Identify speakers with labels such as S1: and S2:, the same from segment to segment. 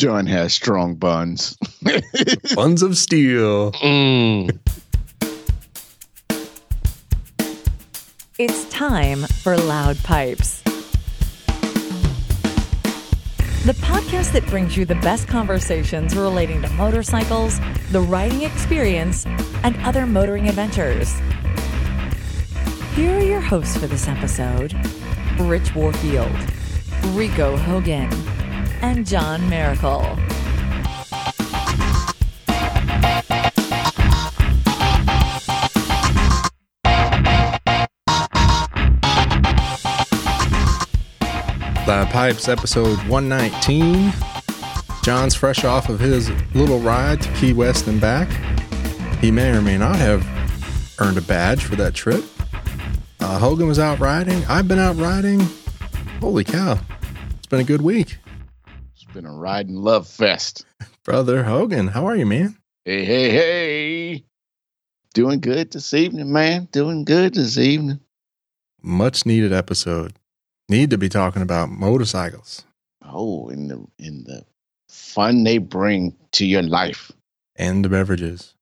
S1: John has strong buns.
S2: Buns of steel.
S3: Mm.
S4: It's time for Loud Pipes. The podcast that brings you the best conversations relating to motorcycles, the riding experience, and other motoring adventures. Here are your hosts for this episode Rich Warfield, Rico Hogan, and John Miracle.
S2: The Pipes, episode 119. John's fresh off of his little ride to Key West and back. He may or may not have earned a badge for that trip. Uh, Hogan was out riding. I've been out riding. Holy cow. It's been a good week.
S1: Been a riding love fest.
S2: Brother Hogan, how are you, man?
S1: Hey, hey, hey. Doing good this evening, man. Doing good this evening.
S2: Much needed episode. Need to be talking about motorcycles
S1: Oh, in the in the fun they bring to your life.
S2: and the beverages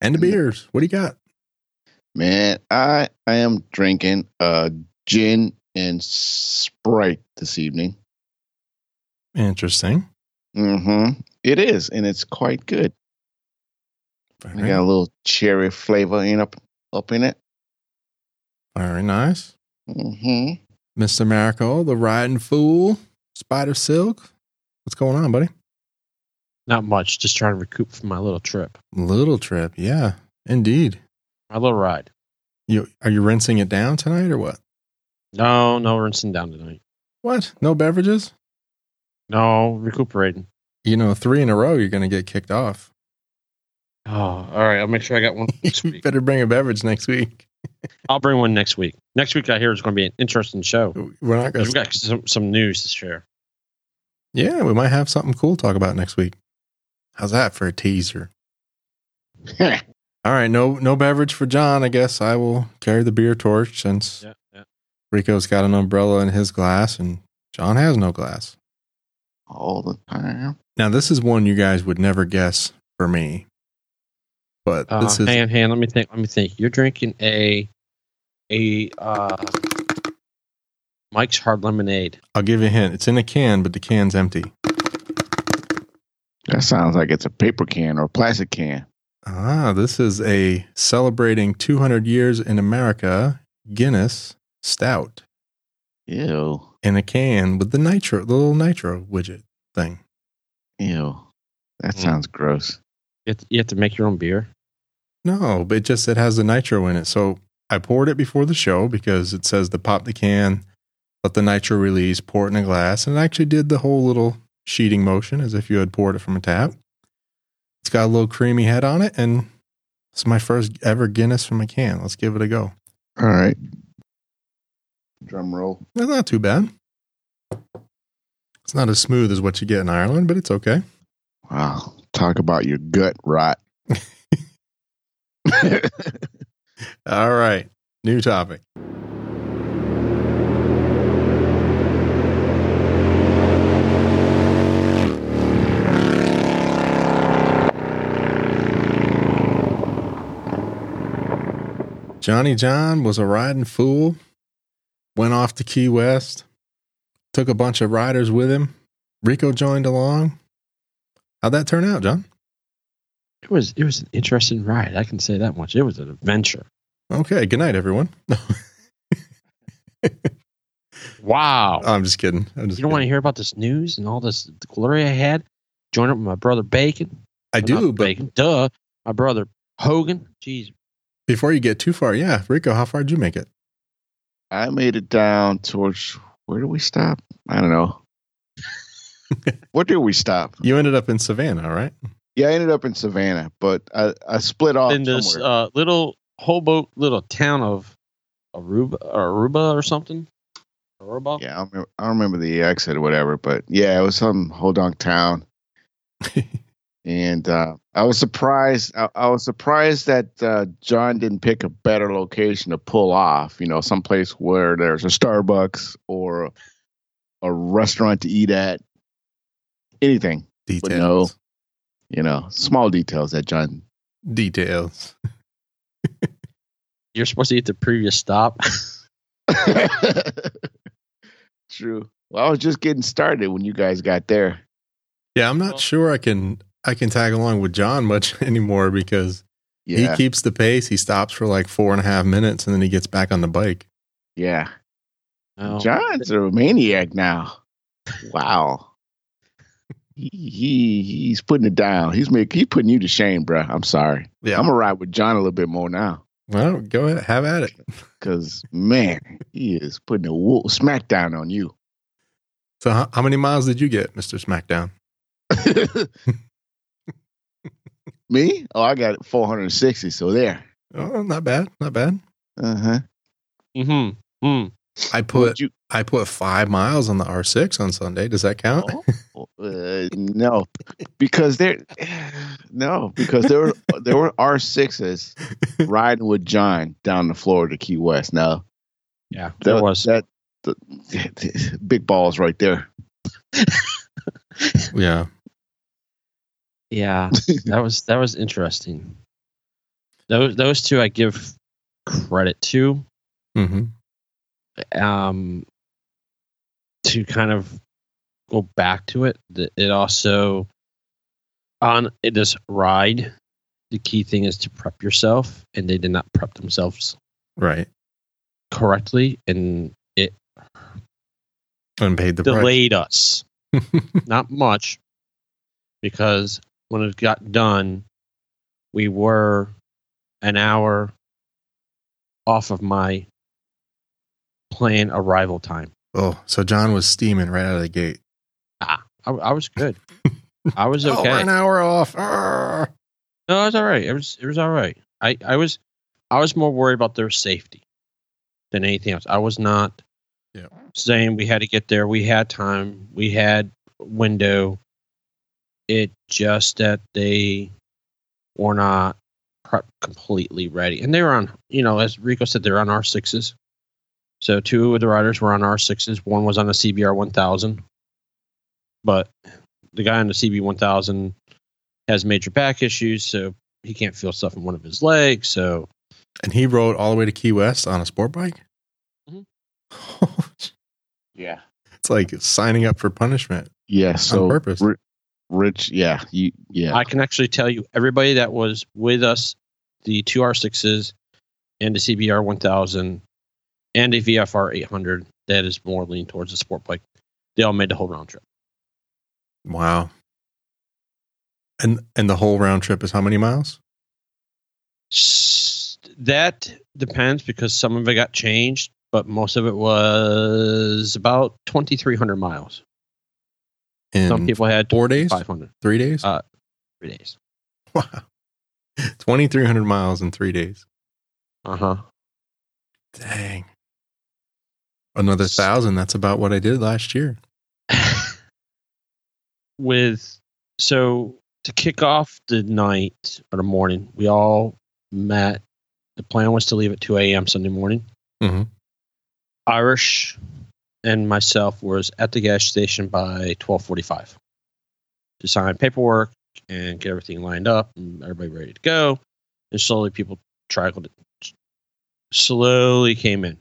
S2: and the beers. What do you got?
S1: Man, I I am drinking uh gin and Sprite this evening.
S2: Interesting.
S1: Mm-hmm. It is, and it's quite good. I got a little cherry flavor in up up in it.
S2: Very nice.
S1: Mm-hmm.
S2: Mr. Miracle, the riding fool, Spider Silk. What's going on, buddy?
S3: Not much. Just trying to recoup from my little trip,
S2: Little trip. Yeah, indeed.
S3: my little ride.
S2: You are you rinsing it down tonight or what?
S3: No, no rinsing down tonight.
S2: What? No beverages?
S3: No recuperating.
S2: You know, three in a row, you're going to get kicked off.
S3: Oh, all right. I'll make sure I got one next
S2: You
S3: week.
S2: better bring a beverage next week.
S3: I'll bring one next week. Next week, I hear it's going to be an interesting show.
S2: We're not going to.
S3: We've got some, some news to share.
S2: Yeah, we might have something cool to talk about next week. How's that for a teaser? All right, no no beverage for John. I guess I will carry the beer torch since
S3: Yeah, yeah.
S2: Rico's got an umbrella in his glass and John has no glass.
S1: All the time.
S2: Now, this is one you guys would never guess for me. But
S3: Uh,
S2: this is
S3: hang on, hang on. Let me think. Let me think. You're drinking a a uh, Mike's Hard Lemonade.
S2: I'll give you a hint. It's in a can, but the can's empty.
S1: That sounds like it's a paper can or a plastic can.
S2: Ah, this is a celebrating 200 years in America Guinness Stout
S1: Ew.
S2: in a can with the nitro, the little nitro widget thing.
S1: Ew. That
S3: Mm.
S1: sounds gross.
S3: You have, to, you have to make your own beer.
S2: No, but it just it has the nitro in it. So I poured it before the show because it says to pop the can, let the nitro release, pour it in a glass, and it actually did the whole little sheeting motion as if you had poured it from a tap. It's got a little creamy head on it, and it's my first ever Guinness from a can. Let's give it a go.
S1: All right. Drum roll.
S2: That's not too bad. It's not as smooth as what you get in Ireland, but it's okay.
S1: Wow. Talk about your gut rot.
S2: All right. New topic. Johnny John was a riding fool, went off to Key West, took a bunch of riders with him. Rico joined along. How'd that turn out, John?
S3: It was it was an interesting ride. I can say that much. It was an adventure.
S2: Okay, good night, everyone.
S3: Wow.
S2: I'm just kidding. I'm just
S3: you don't want to hear about this news and all this glory I had? Join up with my brother Bacon.
S2: I do, but
S3: Bacon. Duh. My brother Hogan. Jeez.
S2: before you get too far, yeah, Rico, how far did you make it?
S1: I made it down towards where do we stop? I don't know. where do we stop?
S2: You ended up in Savannah, right?
S1: Yeah, I ended up in Savannah, but I, I split off
S3: in this
S1: somewhere.
S3: uh, little hobo little town of Aruba, Aruba or something. Aruba.
S1: yeah, I don't, remember, I don't remember the exit or whatever, but yeah, it was some Hodunk town. and uh, I was surprised. I, I was surprised that uh, John didn't pick a better location to pull off. You know, someplace where there's a Starbucks or a restaurant to eat at. Anything.
S2: Details.
S1: no. you know, small details that John.
S2: Details.
S3: You're supposed to get the previous stop.
S1: True. Well, I was just getting started when you guys got there.
S2: Yeah, I'm not
S3: Well-
S2: sure I can I can tag along with John much anymore because
S1: Yeah.
S2: he keeps the pace. He stops for like four and a half minutes and then he gets back on the bike.
S1: yeah.
S3: Oh,
S1: John's a maniac now. Wow. he, he he's putting it down. He's make he putting you to shame, bruh. I'm sorry.
S2: Yeah.
S1: I'm gonna ride with John a little bit more now.
S2: well, go ahead, have at it.
S1: Cause man, he is putting a wo- smackdown on you.
S2: So, how, how many miles did you get, Mister SmackDown?
S1: Me? Oh, I got 460. So there.
S2: Oh, not bad, not bad.
S1: Uh huh.
S3: Mm-hmm. Mm.
S2: I put
S1: you?
S2: I put five miles on the R6 on Sunday. Does that count?
S1: Oh, uh, no, because there, no, because there were there were R sixes riding with John down the Florida Key West. Now
S3: Yeah, there
S1: that
S3: was.
S1: that the, big balls right there.
S2: Yeah.
S3: Yeah, that was that was interesting. Those those two I give credit to.
S2: hmm
S3: Um, to kind of go back to it, it also on this ride. The key thing is to prep yourself, and they did not prep themselves
S2: Right.
S3: correctly, and it
S2: And paid the
S3: delayed us. Not much, because when it got done, we were an hour off of my plane arrival time.
S2: oh, so John was steaming right out of the gate.
S3: Ah, I, I was good. I was
S2: Oh,
S3: okay.
S2: an hour off. Arr.
S3: No, it was all right. It was it was all right. I, I was I was more worried about their safety than anything else. I was not
S2: Yeah.
S3: saying we had to get there. We had time. We had window. It just that they were not prep completely ready, and they were on. You know, as Rico said, they're on R sixes. So two of the riders were on R sixes. One was on a CBR one thousand, but the guy on the CB one thousand has major back issues, so he can't feel stuff in one of his legs. So
S2: And he rode all the way to Key West on a sport bike?
S3: Mhm.
S1: Yeah.
S2: it's like signing up for punishment.
S1: Yeah. So
S2: purpose.
S1: Ri- Rich. Yeah. You. Yeah.
S3: I can actually tell you everybody that was with us, the two R6s and the CBR 1000 and a VFR 800 that is more lean towards a sport bike, they all made the whole round trip.
S2: Wow. And and the whole round trip is how many miles?
S3: That depends because some of it got changed, but most of it was about 2,300 miles.
S2: In
S3: Some people had
S2: four days?
S3: 500
S2: Three days?
S3: Uh, three days.
S2: wow. 2,300 miles in three days.
S3: Uh huh.
S2: Dang. Another thousand. That's about what I did last year.
S3: with so to kick off the night or the morning, we all met. The plan was to leave at 2 a.m. Sunday morning.
S2: Mhm.
S3: Irish and myself was at the gas station by 12:45 to sign paperwork and get everything lined up and everybody ready to go. And slowly people trickled, slowly came in,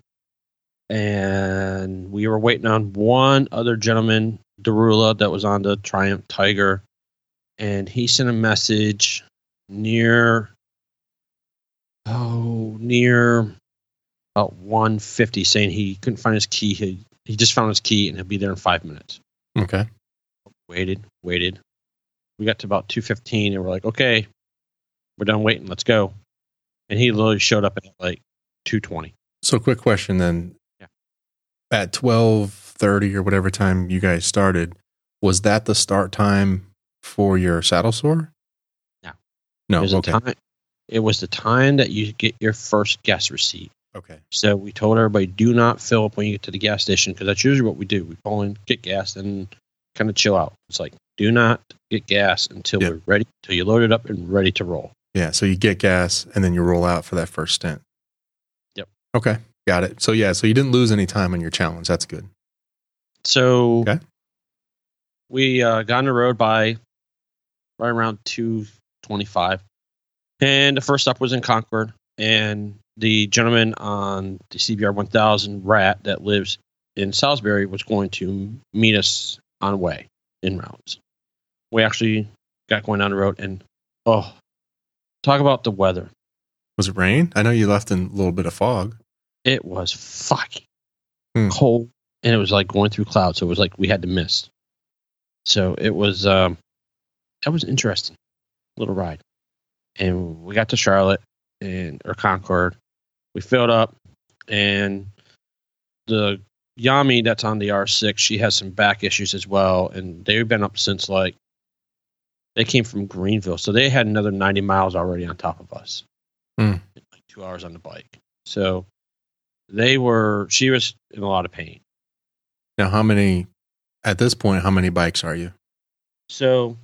S3: and we were waiting on one other gentleman, Darula, that was on the Triumph Tiger, and he sent a message near, oh, near about 150 saying he couldn't find his key. He, he just found his key and he'll be there in five minutes.
S2: Okay.
S3: Waited, waited. We got to about 215 and we're like, okay, we're done waiting. Let's go. And he literally showed up at like 220.
S2: So, quick question then.
S3: Yeah.
S2: At 12:30 or whatever time you guys started, was that the start time for your saddle sore?
S3: No.
S2: No.
S3: it, was
S2: okay.
S3: the time, it was the time that you get your first gas receipt.
S2: Okay.
S3: So we told everybody do not fill up when you get to the gas station because that's usually what we do. We pull in, get gas, and kind of chill out. It's like do not get gas until
S2: Yeah.
S3: we're ready, until you load it up and ready to roll.
S2: Yeah. So you get gas and then you roll out for that first stint.
S3: Yep.
S2: Okay. Got it. So yeah. So you didn't lose any time on your challenge. That's good.
S3: So
S2: Okay.
S3: we uh, got on the road by right around 225. And the first stop was in Concord. And the gentleman on the CBR 1000 rat that lives in Salisbury was going to meet us on the way in routes. We actually got going down the road and oh, talk about the weather.
S2: Was it rain? I know you left in a little bit of fog.
S3: It was fucking
S2: Hmm.
S3: cold and it was like going through clouds. So it was like we had to mist. So it was um that was interesting. Little ride. And we got to Charlotte and or Concord. We filled up and the Yami that's on the R6, she has some back issues as well. And they've been up since like they came from Greenville. So they had another 90 miles already on top of us.
S2: Hmm.
S3: Like two hours on the bike. So they were, she was in a lot of pain.
S2: Now, how many, at this point, how many bikes are you?
S3: So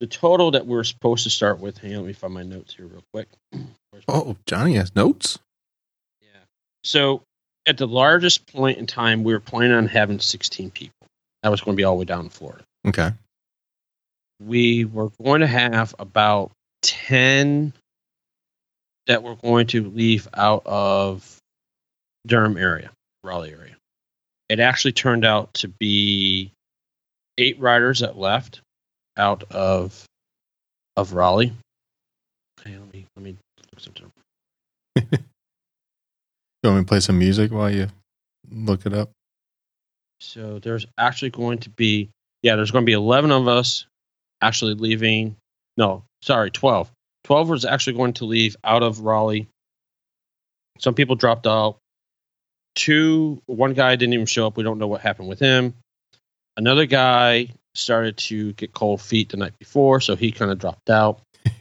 S3: the total that we're supposed to start with, hang on, let me find my notes here real quick. Where's
S2: Oh, Johnny has notes.
S3: So at the largest point in time, we were planning on having 16 people. That was going to be all the way down in Florida.
S2: Okay.
S3: We were going to have about 10 that were going to leave out of Durham area, Raleigh area. It actually turned out to be eight riders that left out of of Raleigh. Okay, let me let me look something.
S2: You want me to play some music while you look it up?
S3: So there's actually going to be yeah, there's going to be 11 of us actually leaving. No, sorry, 12. 12 was actually going to leave out of Raleigh. Some people dropped out. Two, one guy didn't even show up. We don't know what happened with him. Another guy started to get cold feet the night before, so he kind of dropped out.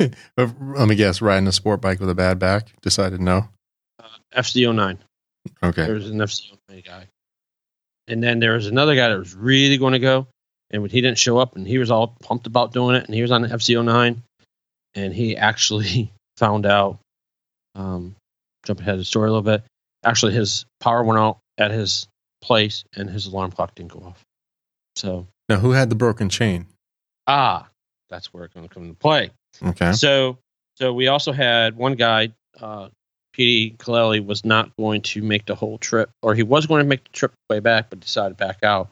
S2: Uh, Let me guess. Riding a sport bike with a bad back. Decided no.
S3: FZ09. There
S2: Okay.
S3: was an FZ09 guy. And then there was another guy that was really going to go, and when he didn't show up, and he was all pumped about doing it, and he was on the FZ09, and he actually found out, um, jump ahead of the story a little bit, actually his power went out at his place, and his alarm clock didn't go off. So,
S2: Now, who had the broken chain?
S3: ah, that's where it's going to come into play.
S2: Okay.
S3: So, so we also had one guy, uh, PD Kaleli, was not going to make the whole trip, or he was going to make the trip way back, but decided to back out,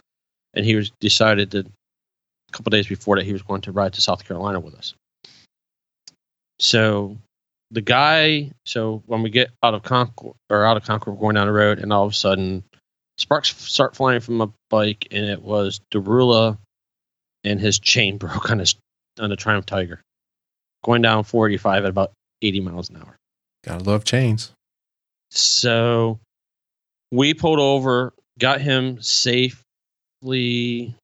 S3: and he was decided that a couple days before that he was going to ride to South Carolina with us. So, the guy, so when we get out of Concord or out of Concord, we're going down the road, and all of a sudden, sparks start flying from a bike, and it was Derula, and his chain broke on his on the Triumph Tiger going down 485 at about 80 miles an hour.
S2: Gotta love chains.
S3: So we pulled over, got him safely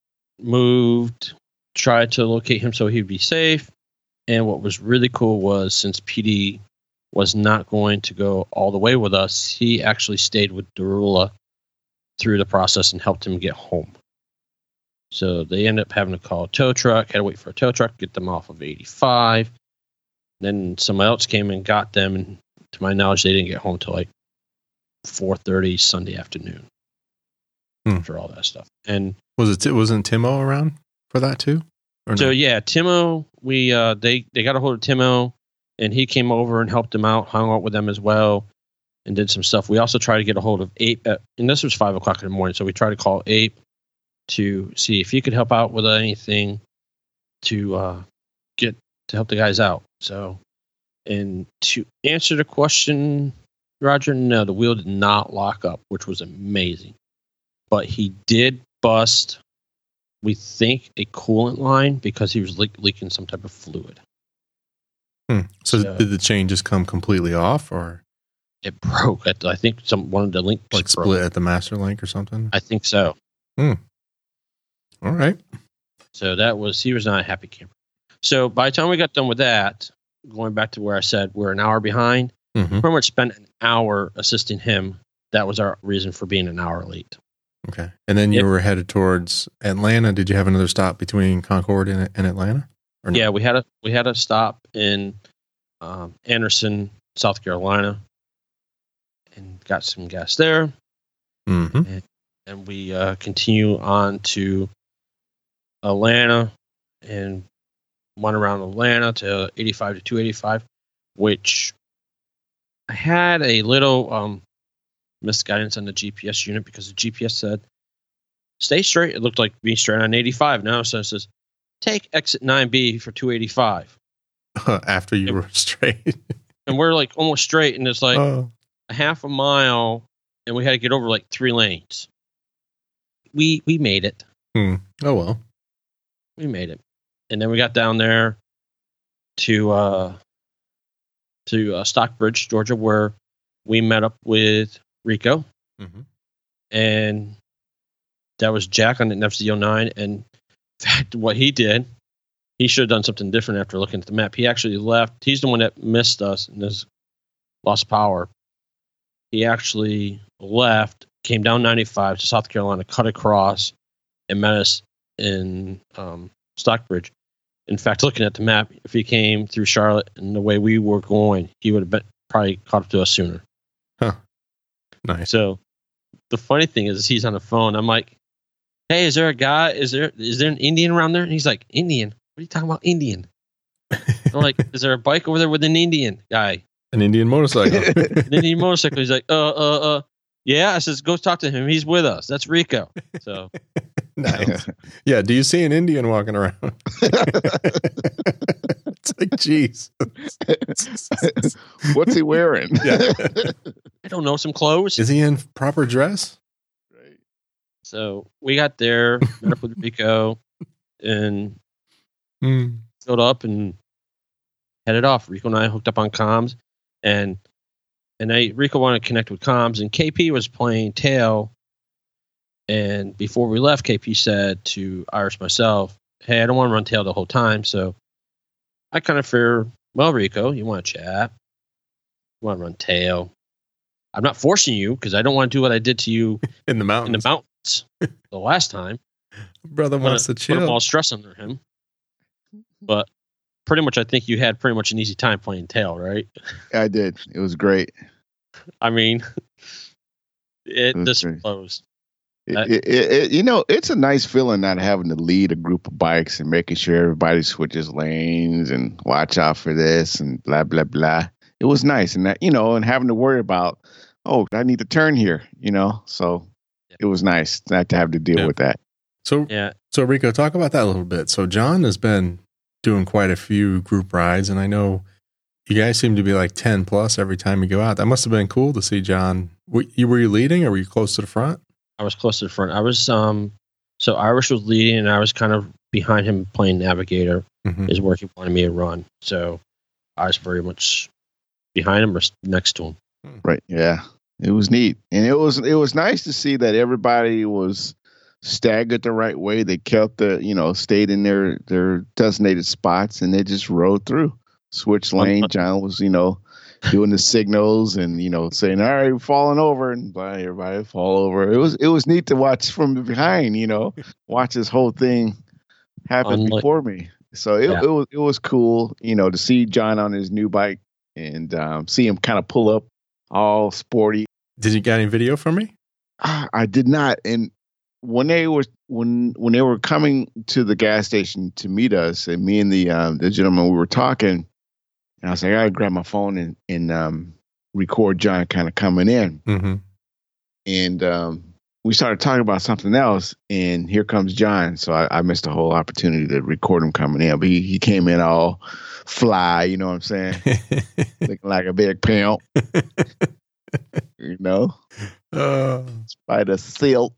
S3: moved, tried to locate him so he'd be safe. And what was really cool was since PD was not going to go all the way with us, he actually stayed with Darula through the process and helped him get home. So they ended up having to call a tow truck, had to wait for a tow truck, get them off of 85. Then someone else came and got them, and to my knowledge, they didn't get home till like 4:30 Sunday afternoon.
S2: Hmm.
S3: After all that stuff, and
S2: Was it? Wasn't Timo around for that too? Or
S3: so
S2: no?
S3: yeah, Timo, we uh, they they got a hold of Timo, and he came over and helped them out, hung out with them as well, and did some stuff. We also tried to get a hold of Ape, at, and this was five o'clock in the morning, so we tried to call Ape to see if he could help out with anything to uh, get to help the guys out. So, and to answer the question, Roger, no, the wheel did not lock up, which was amazing, but he did bust we think a coolant line because he was leak- leaking some type of fluid.
S2: Hmm. So
S3: So-
S2: did the chain just come completely off, or
S3: It broke. At, I think some one of the links
S2: like
S3: broke.
S2: split at the master link or something?
S3: I think so.
S2: All right.
S3: So that was he was not a happy camper. So by the time we got done with that, going back to where I said we're an hour behind,
S2: hmm
S3: pretty much spent an hour assisting him. That was our reason for being an hour late.
S2: Okay. And then you
S3: Yep.
S2: were headed towards Atlanta. Did you have another stop between Concord and, and Atlanta? Or no?
S3: Yeah, we had a we had a stop in um, Anderson, South Carolina, and got some gas there.
S2: Mhm.
S3: and we uh, continue on to Atlanta, and went around Atlanta to 85 to 285, which I had a little um, misguidance on the GPS unit because the GPS said stay straight. It looked like being straight on 85. Now so it says take exit 9B for 285.
S2: After you were straight.
S3: And we're like almost straight, and it's like
S2: oh.
S3: a half a mile, and we had to get over like three lanes. We we made it.
S2: Hmm. Oh well.
S3: We made it, and then we got down there to uh to uh, Stockbridge, Georgia, where we met up with Rico,
S2: Mhm.
S3: and that was Jack on the FZ09. And in fact, what he did, he should have done something different after looking at the map. He actually left. He's the one that missed us and has lost power. He actually left, came down 95 to South Carolina, cut across, and met us in um, Stockbridge. In fact, looking at the map, if he came through Charlotte and the way we were going, he would have been probably caught up to us sooner. Huh.
S2: Nice.
S3: So the funny thing is, he's on the phone. I'm like, "Hey, is there a guy? Is there is there an Indian around there?" And he's like, "Indian? What are you talking about, Indian?" I'm like, "Is there a bike over there with an Indian guy?
S2: An Indian motorcycle.
S3: An Indian motorcycle?" He's like, "Uh, uh, uh." Yeah, I says, go talk to him. He's with us. That's Rico. So
S2: nice. Yeah. Do you see an Indian walking around? it's like, geez.
S1: What's he wearing?
S2: Yeah.
S3: I don't know some clothes.
S2: Is he in proper dress? Right.
S3: So we got there, met up with Rico, and
S2: Hmm.
S3: filled up and headed off. Rico and I hooked up on comms, and and I Rico wanted to connect with comms, and KP was playing tail. And before we left, KP said to Irish myself, "Hey, I don't want to run tail the whole time." So I kind of fear, well, Rico, you want to chat? You want to run tail? I'm not forcing you because I don't want to do what I did to you
S2: In the
S3: in
S2: mountains.
S3: the mountains the last time
S2: Brother wants to chill.
S3: all stress under him. But pretty much, I think you had pretty much an easy time playing tail, right?
S1: I did. It was great.
S3: I mean, it
S1: That's
S3: just
S1: great.
S3: flows.
S1: It, it, it- you know, it's a nice feeling not having to lead a group of bikes and making sure everybody switches lanes and watch out for this and blah blah blah. It was nice, and that you know, and having to worry about, oh, I need to turn here, you know. So
S3: Yeah.
S1: it was nice not to have to deal
S2: Yeah.
S1: with that.
S2: So,
S3: Yeah,
S2: so Rico, talk about that a little bit. So, John has been doing quite a few group rides, and I know you guys seem to be like ten plus every time you go out. That must have been cool to see John. Were you, were you leading, or were you close to the front?
S3: I was close to the front. I was um, so Irish was leading, and I was kind of behind him playing navigator.
S2: Mhm.
S3: Is where he wanted me to run. So I was very much behind him or next to him.
S1: Right. Yeah. It was neat. And it was it was nice to see that everybody was staggered the right way. They kept the, you know, stayed in their their designated spots and they just rode through. Switch lane. John was, you know, doing the signals and, you know, saying, All right, we're falling over and blah, everybody fall over. It was it was neat to watch from behind, you know, watch this whole thing happen
S3: Unlike-
S1: before me. So it,
S3: Yeah.
S1: it was it was cool, you know, to see John on his new bike and um, see him kind of pull up all sporty.
S2: Did you get any video from me?
S1: Ah, I did not. And when they were when when they were coming to the gas station to meet us, and me and the um, the gentleman we were talking, and I was like, I gotta grab my phone and and um, record John kind of coming in,
S2: Mm-hmm.
S1: and um, we started talking about something else, and here comes John. So I, I missed the whole opportunity to record him coming in, but he, he came in all fly, you know what I'm saying, looking like a big pimp, you know.
S2: uh,
S1: Spider Silk.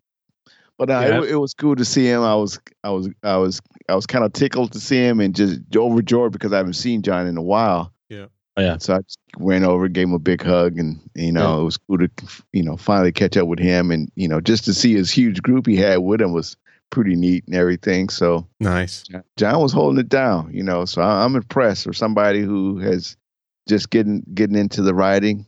S1: But uh,
S3: Yeah.
S1: it, it was cool to see him. I was, I was, I was, I was kind of tickled to see him and just overjoyed because I haven't seen John in a while.
S3: Oh, yeah.
S1: So I just went over, gave him a big hug, and you know it was cool to, you know, finally catch up with him, and you know just to see his huge group he had with him was pretty neat and everything. So
S2: nice.
S1: John was holding it down, you know. So I- I'm impressed for somebody who has just getting getting into the writing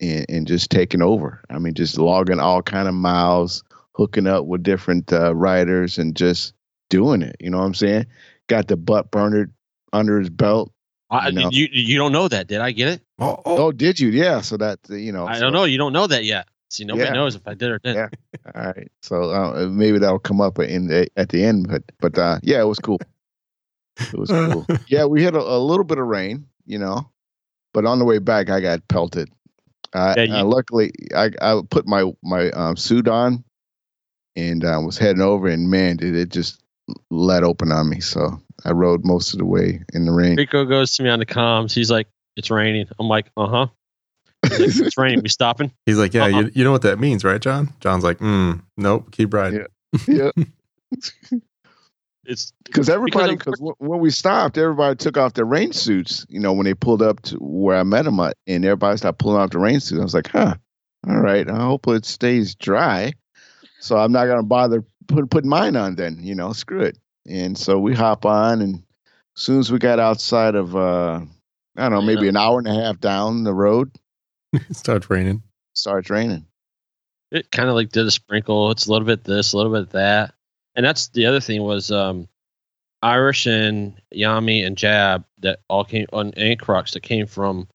S1: and, and just taking over. I mean, just logging all kind of miles, hooking up with different uh, riders, and just doing it. You know what I'm saying? Got the butt burner under his belt.
S3: I,
S1: You know.
S3: you you don't know that, did I get it?
S2: Oh, oh,
S1: Oh, did you? Yeah. So that you know.
S3: I
S1: so-
S3: don't know. You don't know that yet. See, nobody
S1: Yeah.
S3: knows if I did or didn't.
S1: Yeah. All right. So uh, maybe that'll come up in the, at the end, but but uh, yeah, it was cool. It was cool. yeah, we had a, a little bit of rain, you know, but on the way back, I got pelted. Uh,
S3: Yeah, you-
S1: uh, luckily, I, I put my my um, suit on and uh, was heading over, and man, did it just let open on me. So I rode most of the way in the rain.
S3: Rico goes to me on the comms. He's like, "It's raining." I'm like, "Uh huh." It's raining. We stopping?
S2: He's like, yeah,
S3: Uh-uh.
S2: you, you know what that means, right, John? John's like, mm, nope, keep riding.
S1: yeah,
S3: It's
S1: because everybody,
S3: of-
S1: because when we stopped, everybody took off their rain suits. You know, when they pulled up to where I met them at, and everybody started pulling off the rain suits. I was like, huh, all right. I hope it stays dry. So I'm not gonna bother put putting mine on then. You know, screw it. And so we hop on, and as soon as we got outside of, uh, I don't know, maybe an hour and a half down the road,
S2: it starts raining.
S1: starts raining.
S3: it kind of like did a sprinkle. It's a little bit this, a little bit that, and that's the other thing was um, Irish and Yami and Jab that all came on and Crux that came from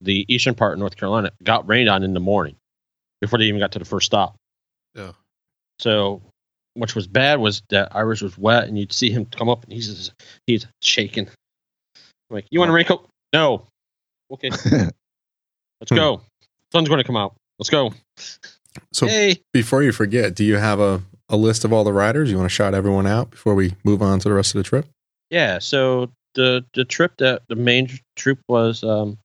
S3: the eastern part of North Carolina got rained on in the morning before they even got to the first stop.
S2: Yeah.
S3: So, which was bad was that Irish was wet, and you'd see him come up, and he's just, he's shaking. I'm like, you want a raincoat? No. Okay, let's go. Sun's going to come out. Let's go.
S2: So
S3: hey,
S2: before you forget, do you have a, a list of all the riders? You want to shout everyone out before we move on to the rest of the trip?
S3: yeah. So the the trip that the main troop was, um,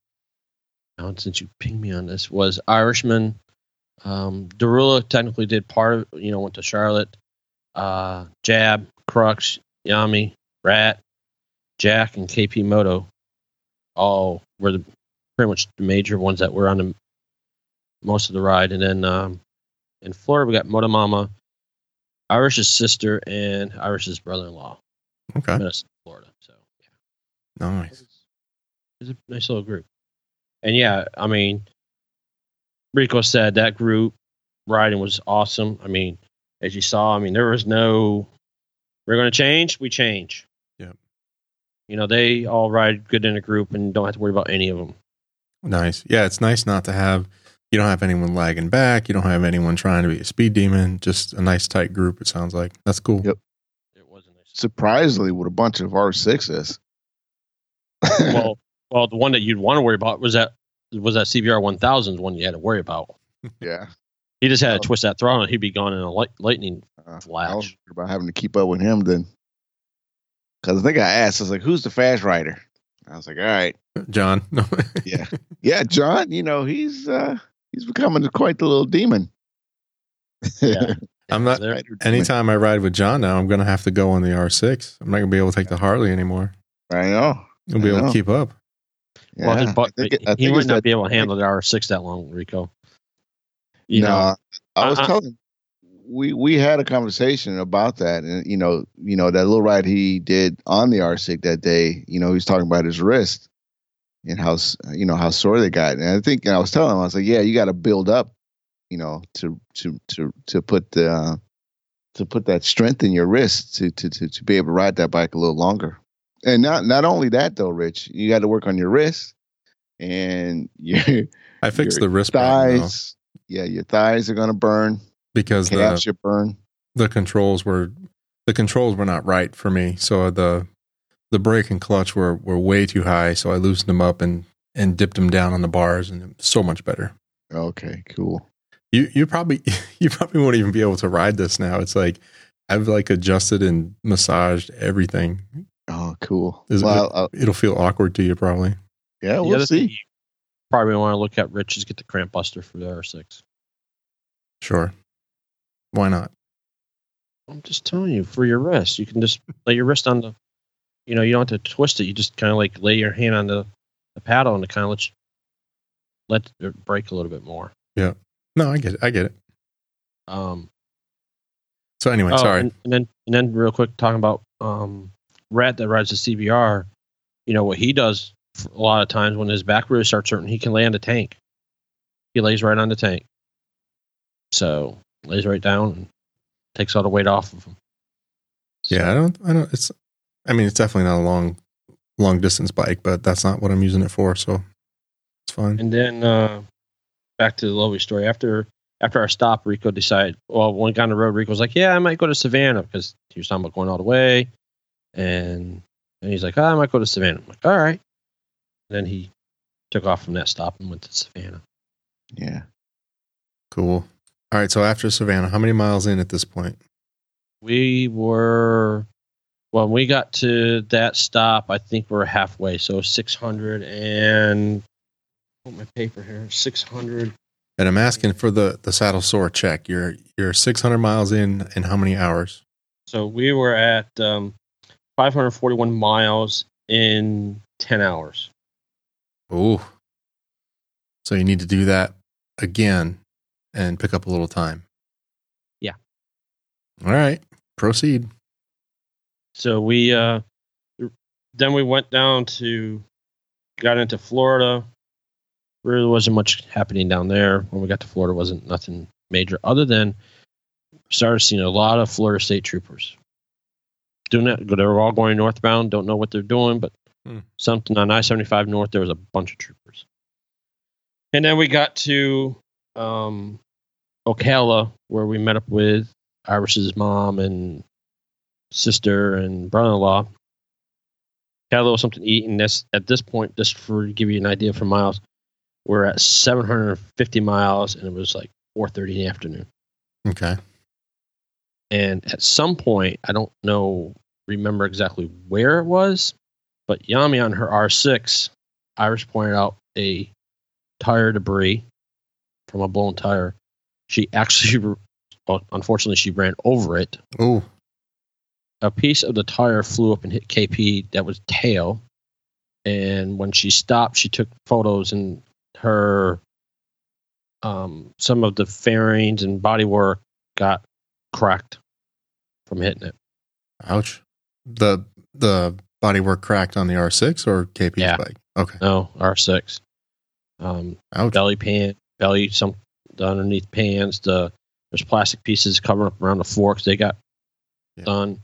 S3: now since you pinged me on this, was Irishman. Um, Darula technically did part of, you know, went to Charlotte. Uh, Jab, Crux, Yami, Rat, Jack, and KP Moto, all were the pretty much the major ones that were on the most of the ride. And then um, in Florida, we got Moto Mama, Irish's sister, and Irish's brother-in-law.
S2: Okay.
S3: Minnesota, Florida. So yeah,
S2: Nice.
S3: it's a nice little group. And yeah, I mean, Rico said that group riding was awesome. I mean, as you saw, I mean, there was no, we're going to change, we change.
S2: Yeah.
S3: You know, they all ride good in a group and don't have to worry about any of them.
S2: Nice. Yeah, it's nice not to have you don't have anyone lagging back. You don't have anyone trying to be a speed demon. Just a nice tight group. It sounds like that's cool.
S1: Yep.
S3: It wasn't nice.
S1: Surprisingly, with a bunch of R6s.
S3: well, well, the one that you'd want to worry about was that was that CBR 1000 one you had to worry about.
S1: yeah.
S3: He just had to
S1: Oh.
S3: twist that throttle and he'd be gone in a light, lightning
S1: Uh,
S3: flash.
S1: worried about having to keep up with him then. Because I think I asked, I was like, who's the fast rider? I was like, all right.
S2: John.
S1: Yeah. Yeah, John, you know, he's uh he's becoming quite the little demon.
S3: Yeah.
S2: I'm not-
S3: There-
S2: Anytime I ride with John now, I'm going to have to go on the R6. I'm not going to be able to take the Harley anymore.
S1: I know.
S2: You'll be
S1: I
S2: able
S1: know.
S2: to keep up.
S3: Well,
S1: Yeah,
S3: his butt,
S1: it-
S3: he
S1: think
S3: might
S1: it's
S3: not be able to handle the R6 that long, Rico. You
S1: no,
S3: know,
S1: I was telling we we had a conversation about that, and you know, you know that little ride he did on the R6 that day. You know, he was talking about his wrist and how you know how sore they got. And I think and I was telling him, I was like, yeah, you got to build up, you know, to to to to put the uh, to put that strength in your wrist to to to to be able to ride that bike a little longer. And not not only that though, Rich, you got to work on your wrist and your
S2: I fixed
S1: your
S2: the wrist
S1: thighs. Yeah, your thighs are gonna burn.
S2: because the,
S1: Calves should burn.
S2: the controls were the controls were not right for me. So the the brake and clutch were were way too high. So I loosened them up and and dipped them down on the bars, and so much better.
S1: Okay, cool.
S2: You you probably you probably won't even be able to ride this now. It's like I've like adjusted and massaged everything.
S1: Cool.
S2: Is it-
S1: well, uh,
S2: It'll feel awkward to you probably.
S1: yeah, we'll see.
S3: you probably want to look at, Rich, is get the cramp buster for the R6.
S2: Sure. Why not?
S3: I'm just telling you, for your wrist, you can just lay your wrist on the, you know, you don't have to twist it. You just kind of like lay your hand on the, the paddle and it kind of let you, let it break a little bit more. Yeah.
S2: No, I get it. I get it.
S3: Um,
S2: So anyway,
S3: oh,
S2: sorry.
S3: And, and then, and then real quick, talking about um, Rat that rides the CBR, you know, what he does a lot of times when his back really starts hurting, he can lay on the tank. He lays right on the tank. So lays right down and takes all the weight off of him.
S2: Yeah, I don't. I don't. It's. I mean, it's definitely not a long, long distance bike, but that's not what I'm using it for. So it's fine.
S3: And then uh, back to the Lovey story. After after our stop, Rico decided. Well, when we got on the road, Rico was like, "Yeah, I might go to Savannah because he was talking about going all the way." And And he's like, oh, I might go to Savannah. I'm like, all right. And then he took off from that stop and went to Savannah.
S1: Yeah.
S2: Cool. All right. So after Savannah, how many miles in at this point?
S3: We were when we got to that stop. I think we're halfway. So six hundred and put my paper here. Six hundred.
S2: And I'm asking for the the saddle sore check. You're you're 600 miles in in how many hours?
S3: So we were at um, 541 miles in 10 hours.
S2: Ooh. So you need to do that again and pick up a little time.
S3: Yeah.
S2: All right. Proceed.
S3: So we uh, then we went down to got into Florida. Really wasn't much happening down there. When we got to Florida, wasn't nothing major other than started seeing a lot of Florida State troopers doing that. They were all going northbound. Don't know what they're doing, but
S2: Hmm.
S3: something on I seventy five north. There was a bunch of troopers, and then we got to um, Ocala where we met up with Irish's mom and sister and brother-in-law. Had a little something to eat, and this at this point, just for to give you an idea for miles, we're at 750 miles, and it was like 4:30 in the afternoon.
S2: Okay.
S3: And at some point, I don't know, remember exactly where it was, but Yami on her R6, Irish pointed out a tire debris from a blown tire. She actually, unfortunately, she ran over it.
S2: Oh,
S3: A piece of the tire flew up and hit KP that was tail. And when she stopped, she took photos and her, um, some of the fairings and bodywork got cracked from hitting it.
S2: ouch. The the bodywork cracked on the R6 or KP's
S3: Yeah.
S2: bike? Okay.
S3: No, R6. Um,
S2: Ouch.
S3: belly pan, belly, some the underneath pans. The there's plastic pieces covering up around the forks. They got
S2: Yeah.
S3: done.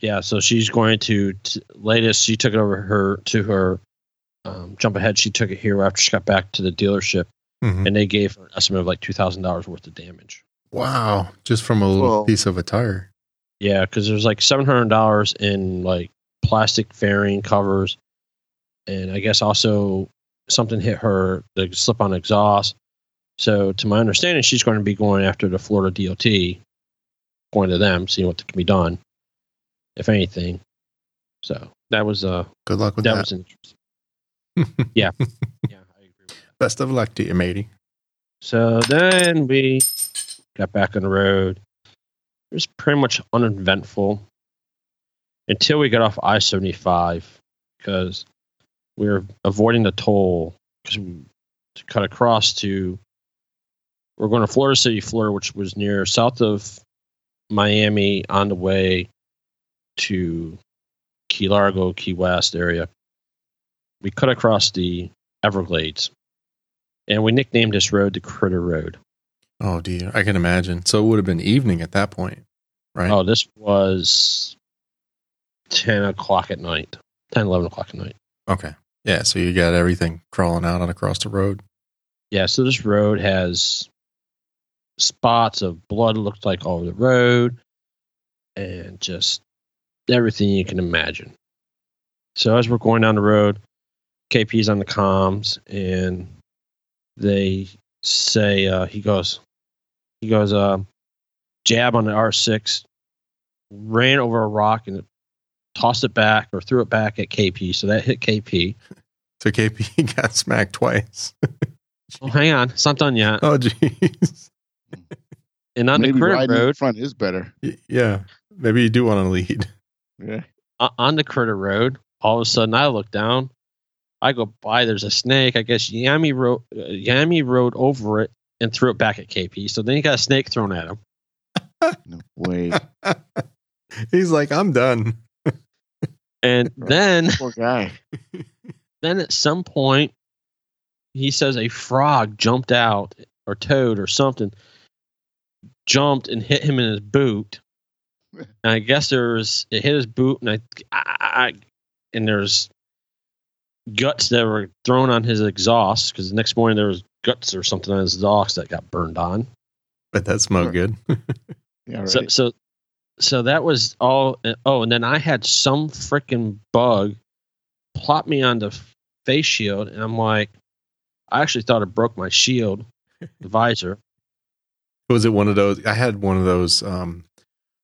S3: Yeah, so she's going to t- latest. She took it over her to her um, jump ahead. She took it here after she got back to the dealership,
S2: Mhm.
S3: and they gave her an estimate of like two thousand dollars worth of damage.
S2: Wow. Just from a little
S1: Well-
S2: piece of a tire.
S3: Yeah, because there's like seven hundred dollars in like plastic fairing covers, and I guess also something hit her the slip on exhaust. So, to my understanding, she's going to be going after the Florida DOT, going to them, seeing what can be done, if anything. So that was uh
S2: Good luck with
S3: that
S2: that.
S3: was interesting. Yeah, yeah, I agree. With that.
S2: Best of luck to you, matey.
S3: So then we got back on the road. It was pretty much uneventful until we got off I 75 because we were avoiding the toll because we to cut across to we're going to Florida City, Florida, which was near south of Miami on the way to Key Largo, Key West area. We cut across the Everglades and we nicknamed this road the Critter Road.
S2: Oh dear. I can imagine. So it would have been evening at that point, right?
S3: Oh, this was 10 o'clock at night, 10, 11 o'clock at night.
S2: Okay. Yeah. So you got everything crawling out and across the road.
S3: Yeah, so this road has spots of blood, looked like all over the road, and just everything you can imagine. So as we're going down the road, KP's on the comms, and they say, uh, he goes, he goes, uh, jab on the R6, ran over a rock and tossed it back or threw it back at KP. So that hit KP.
S2: So KP got smacked twice.
S3: Oh, hang on, it's not done yet.
S2: Oh jeez.
S3: And on
S1: Maybe
S3: the credit
S1: riding in
S3: road,
S1: front is better.
S2: Y- yeah. Maybe you do want to lead.
S1: Yeah.
S3: uh, on the critter road, all of a sudden I look down. I go by. There's a snake. I guess Yami rode uh, Yami rode over it and threw it back at KP. So then he got a snake thrown at him.
S1: No way.
S2: He's like, I'm done.
S3: And then
S1: Poor guy.
S3: then at some point he says a frog jumped out or toad or something jumped and hit him in his boot. And I guess there was it hit his boot and I, I and there's guts that were thrown on his exhaust because the next morning there was guts or something on his exhaust that got burned on.
S2: But that smelled
S1: Sure.
S2: good.
S1: Yeah, right.
S3: So so so that was all. Oh, and then I had some freaking bug plop me on the face shield, and I'm like, I actually thought it broke my shield the visor.
S2: Was it one of those? I had one of those. Um, I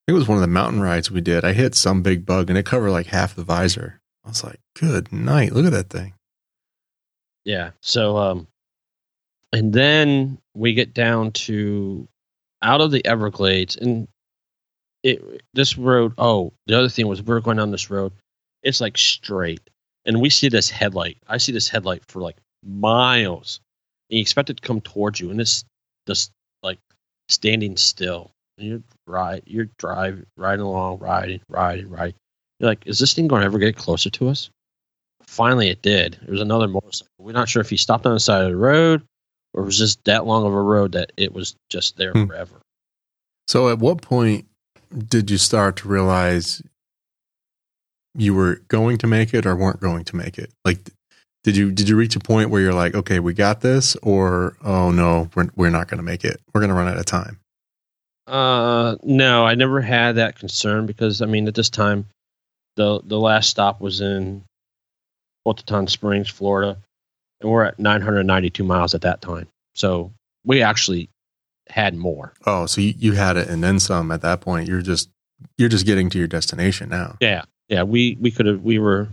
S2: think it was one of the mountain rides we did. I hit some big bug and it covered like half the visor. I was like, "Good night! Look at that thing."
S3: Yeah. So, um, and then we get down to out of the Everglades, and it this road. Oh, the other thing was we we're going down this road. It's like straight, and we see this headlight. I see this headlight for like miles. And you expect it to come towards you, and it's just like standing still. And you're right, you're driving, riding along, riding, riding, riding. You're like, is this thing going to ever get closer to us? Finally, it did. There was another motorcycle. We're not sure if he stopped on the side of the road it was just that long of a road that it was just there hmm. forever.
S2: So, at what point did you start to realize you were going to make it or weren't going to make it? Like, did you did you reach a point where you're like, okay, we got this, or oh no, we're we're not going to make it. We're going to run out of time.
S3: Uh, no, I never had that concern because I mean, at this time, the the last stop was in Bolton Springs, Florida, and we're at 992 miles at that time. So we actually had more.
S2: Oh, so you, you had it and then some at that point. You're just you're just getting to your destination now.
S3: Yeah, yeah. We we could have we were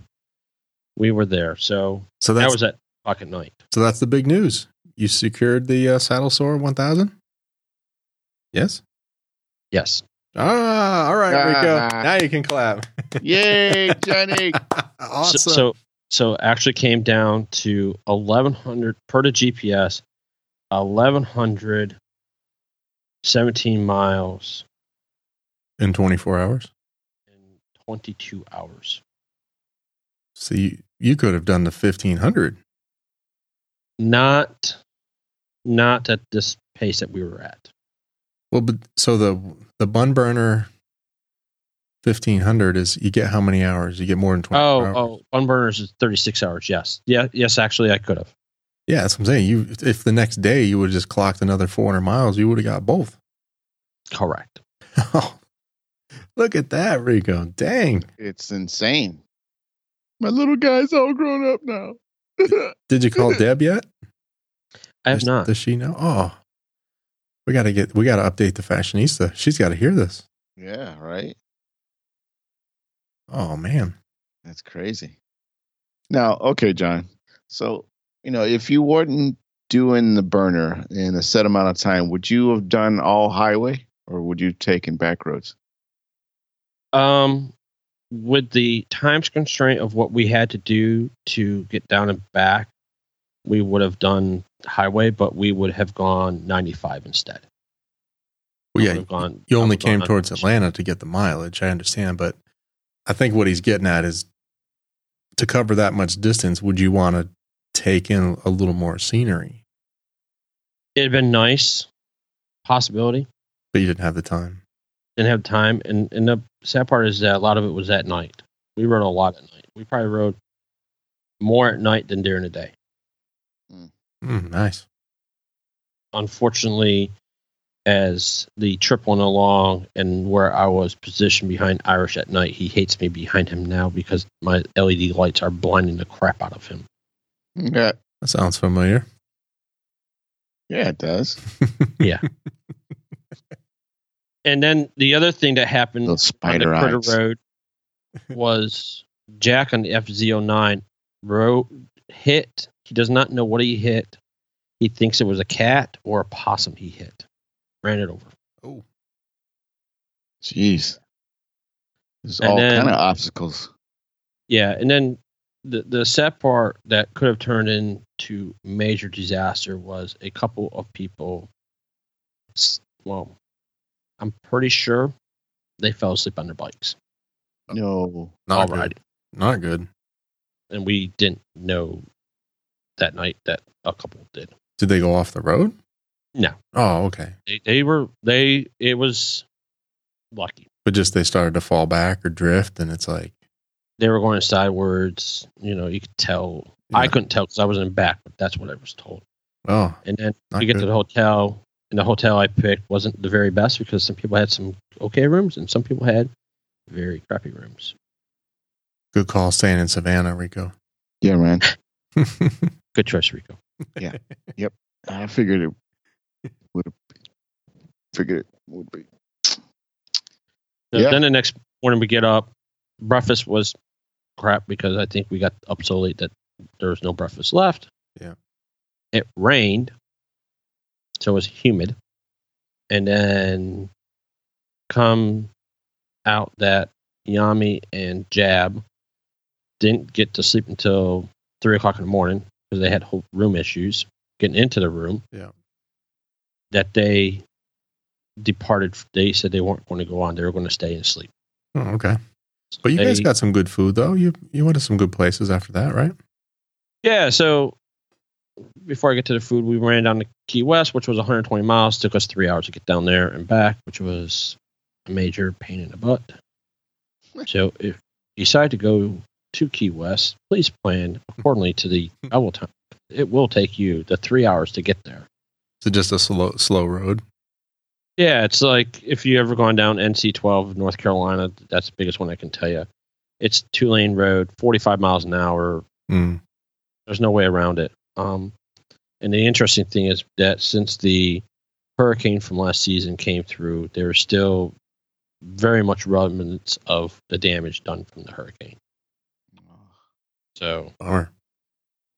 S3: we were there. So
S2: so
S3: that was at Pocket Night.
S2: So that's the big news. You secured the uh, Saddle Sore 1000. Yes.
S3: Yes.
S2: Ah, all right, Rico. Uh, now you can clap.
S1: Yay, Jenny!
S2: awesome.
S3: So, so, so actually came down to eleven hundred per the GPS, eleven hundred seventeen miles
S2: in twenty four hours.
S3: In twenty two hours.
S2: So you, you could have done the 1500.
S3: Not, not at this pace that we were at.
S2: Well, but so the the bun burner 1500 is you get how many hours? You get more than 20
S3: oh,
S2: hours.
S3: Oh, bun burners is 36 hours. Yes. Yeah. Yes. Actually, I could have.
S2: Yeah, that's what I'm saying. You, if the next day you would have just clocked another 400 miles, you would have got both.
S3: Correct.
S2: Oh, look at that, Rico. Dang.
S1: It's insane. My little guy's all grown up now.
S2: Did you call Deb yet?
S3: I have does, not.
S2: Does she know? Oh, we got to get, we got to update the fashionista. She's got to hear this.
S1: Yeah, right.
S2: Oh, man.
S1: That's crazy. Now, okay, John. So, you know, if you weren't doing the burner in a set amount of time, would you have done all highway or would you taken back roads?
S3: Um, with the times constraint of what we had to do to get down and back, we would have done highway, but we would have gone 95 instead.
S2: Well, yeah, gone, you only came towards Atlanta to get the mileage. I understand, but I think what he's getting at is to cover that much distance. Would you want to take in a little more scenery?
S3: It'd been nice, possibility,
S2: but you didn't have the time
S3: didn't have time. And and the sad part is that a lot of it was at night. We rode a lot at night. We probably rode more at night than during the day.
S2: Mm, nice.
S3: Unfortunately, as the trip went along and where I was positioned behind Irish at night, he hates me behind him now because my LED lights are blinding the crap out of him.
S1: Yeah.
S2: That sounds familiar.
S1: Yeah, it does.
S3: yeah. And then the other thing that happened
S1: on the Critter eyes.
S3: Road was Jack on the FZ09 wrote hit. He does not know what he hit. He thinks it was a cat or a possum he hit. Ran it over.
S2: Oh.
S1: Jeez. There's and all then, kind of obstacles.
S3: Yeah, and then the the sad part that could have turned into major disaster was a couple of people well I'm pretty sure they fell asleep on their bikes. Oh.
S1: No,
S2: not good. Not good.
S3: And we didn't know that night that a couple did.
S2: Did they go off the road?
S3: No.
S2: Oh, okay.
S3: They, they were they. It was lucky,
S2: but just they started to fall back or drift, and it's like
S3: they were going sidewards. You know, you could tell. Yeah. I couldn't tell because I was in back, but that's what I was told.
S2: Oh,
S3: and then we get good. to the hotel. And the hotel I picked wasn't the very best because some people had some okay rooms and some people had very crappy rooms.
S2: Good call staying in Savannah, Rico.
S1: Yeah, man.
S3: Good choice, Rico. Yeah. yep.
S1: I figured it would have figured it would be.
S3: So
S1: Yeah.
S3: Then the next morning we get up. Breakfast was crap because I think we got up so late that there was no breakfast left.
S2: Yeah.
S3: It rained, so it was humid. And then come out that Yami and Jab didn't get to sleep until three o'clock in the morning because they had room issues getting into the room.
S2: Yeah.
S3: That they departed. They said they weren't going to go on. They were going to stay and sleep.
S2: Oh, okay. But you guys got some good food though. You you went to some good places after that, right?
S3: Yeah, so before I get to the food, we ran down to Key West, which was 120 miles. Took us three hours to get down there and back, which was a major pain in the butt. So if you decide to go to Key West, please plan accordingly to the travel time. It will take you the three hours to get there.
S2: Is it just a slow slow road?
S3: Yeah, it's like if you ever gone down NC 12 North Carolina, that's the biggest one I can tell you. It's two lane road, 45 miles an hour,
S2: Mm.
S3: There's no way around it. Um, and the interesting thing is that since the hurricane from last season came through, there's still very much remnants of the damage done from the hurricane. So
S2: Bummer.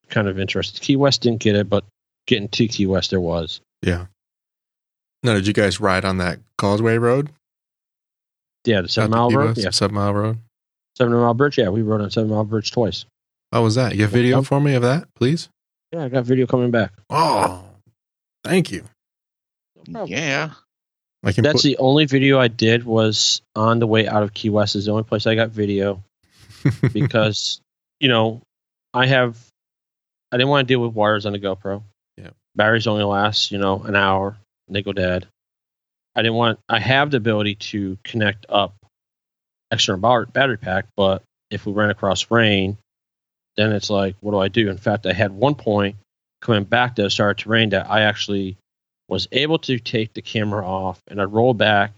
S3: kind of interesting. Key West didn't get it, but getting to Key West there was.
S2: Yeah. Now, did you guys ride on that Causeway Road?
S3: Yeah, the seven
S2: Out
S3: mile
S2: Key
S3: road.
S2: West?
S3: Yeah,
S2: Seven Mile Road.
S3: seven mile bridge. Yeah, we rode on seven mile bridge twice.
S2: How was that? You have video
S3: Yep.
S2: for me of that, please?
S3: Yeah, I got video coming back.
S2: Oh, thank you.
S3: No.
S1: Yeah.
S2: I can
S3: That's
S2: put,
S3: the only video I did was on the way out of Key West. Is the only place I got video. because you know I have I didn't want to deal with wires on the GoPro. Batteries only last you know an hour and they go dead. I didn't want. I have the ability to connect up external bar- battery pack, but if we ran across rain, then it's like, what do I do? In fact, I had one point coming back that started to rain that I actually was able to take the camera off and I rolled back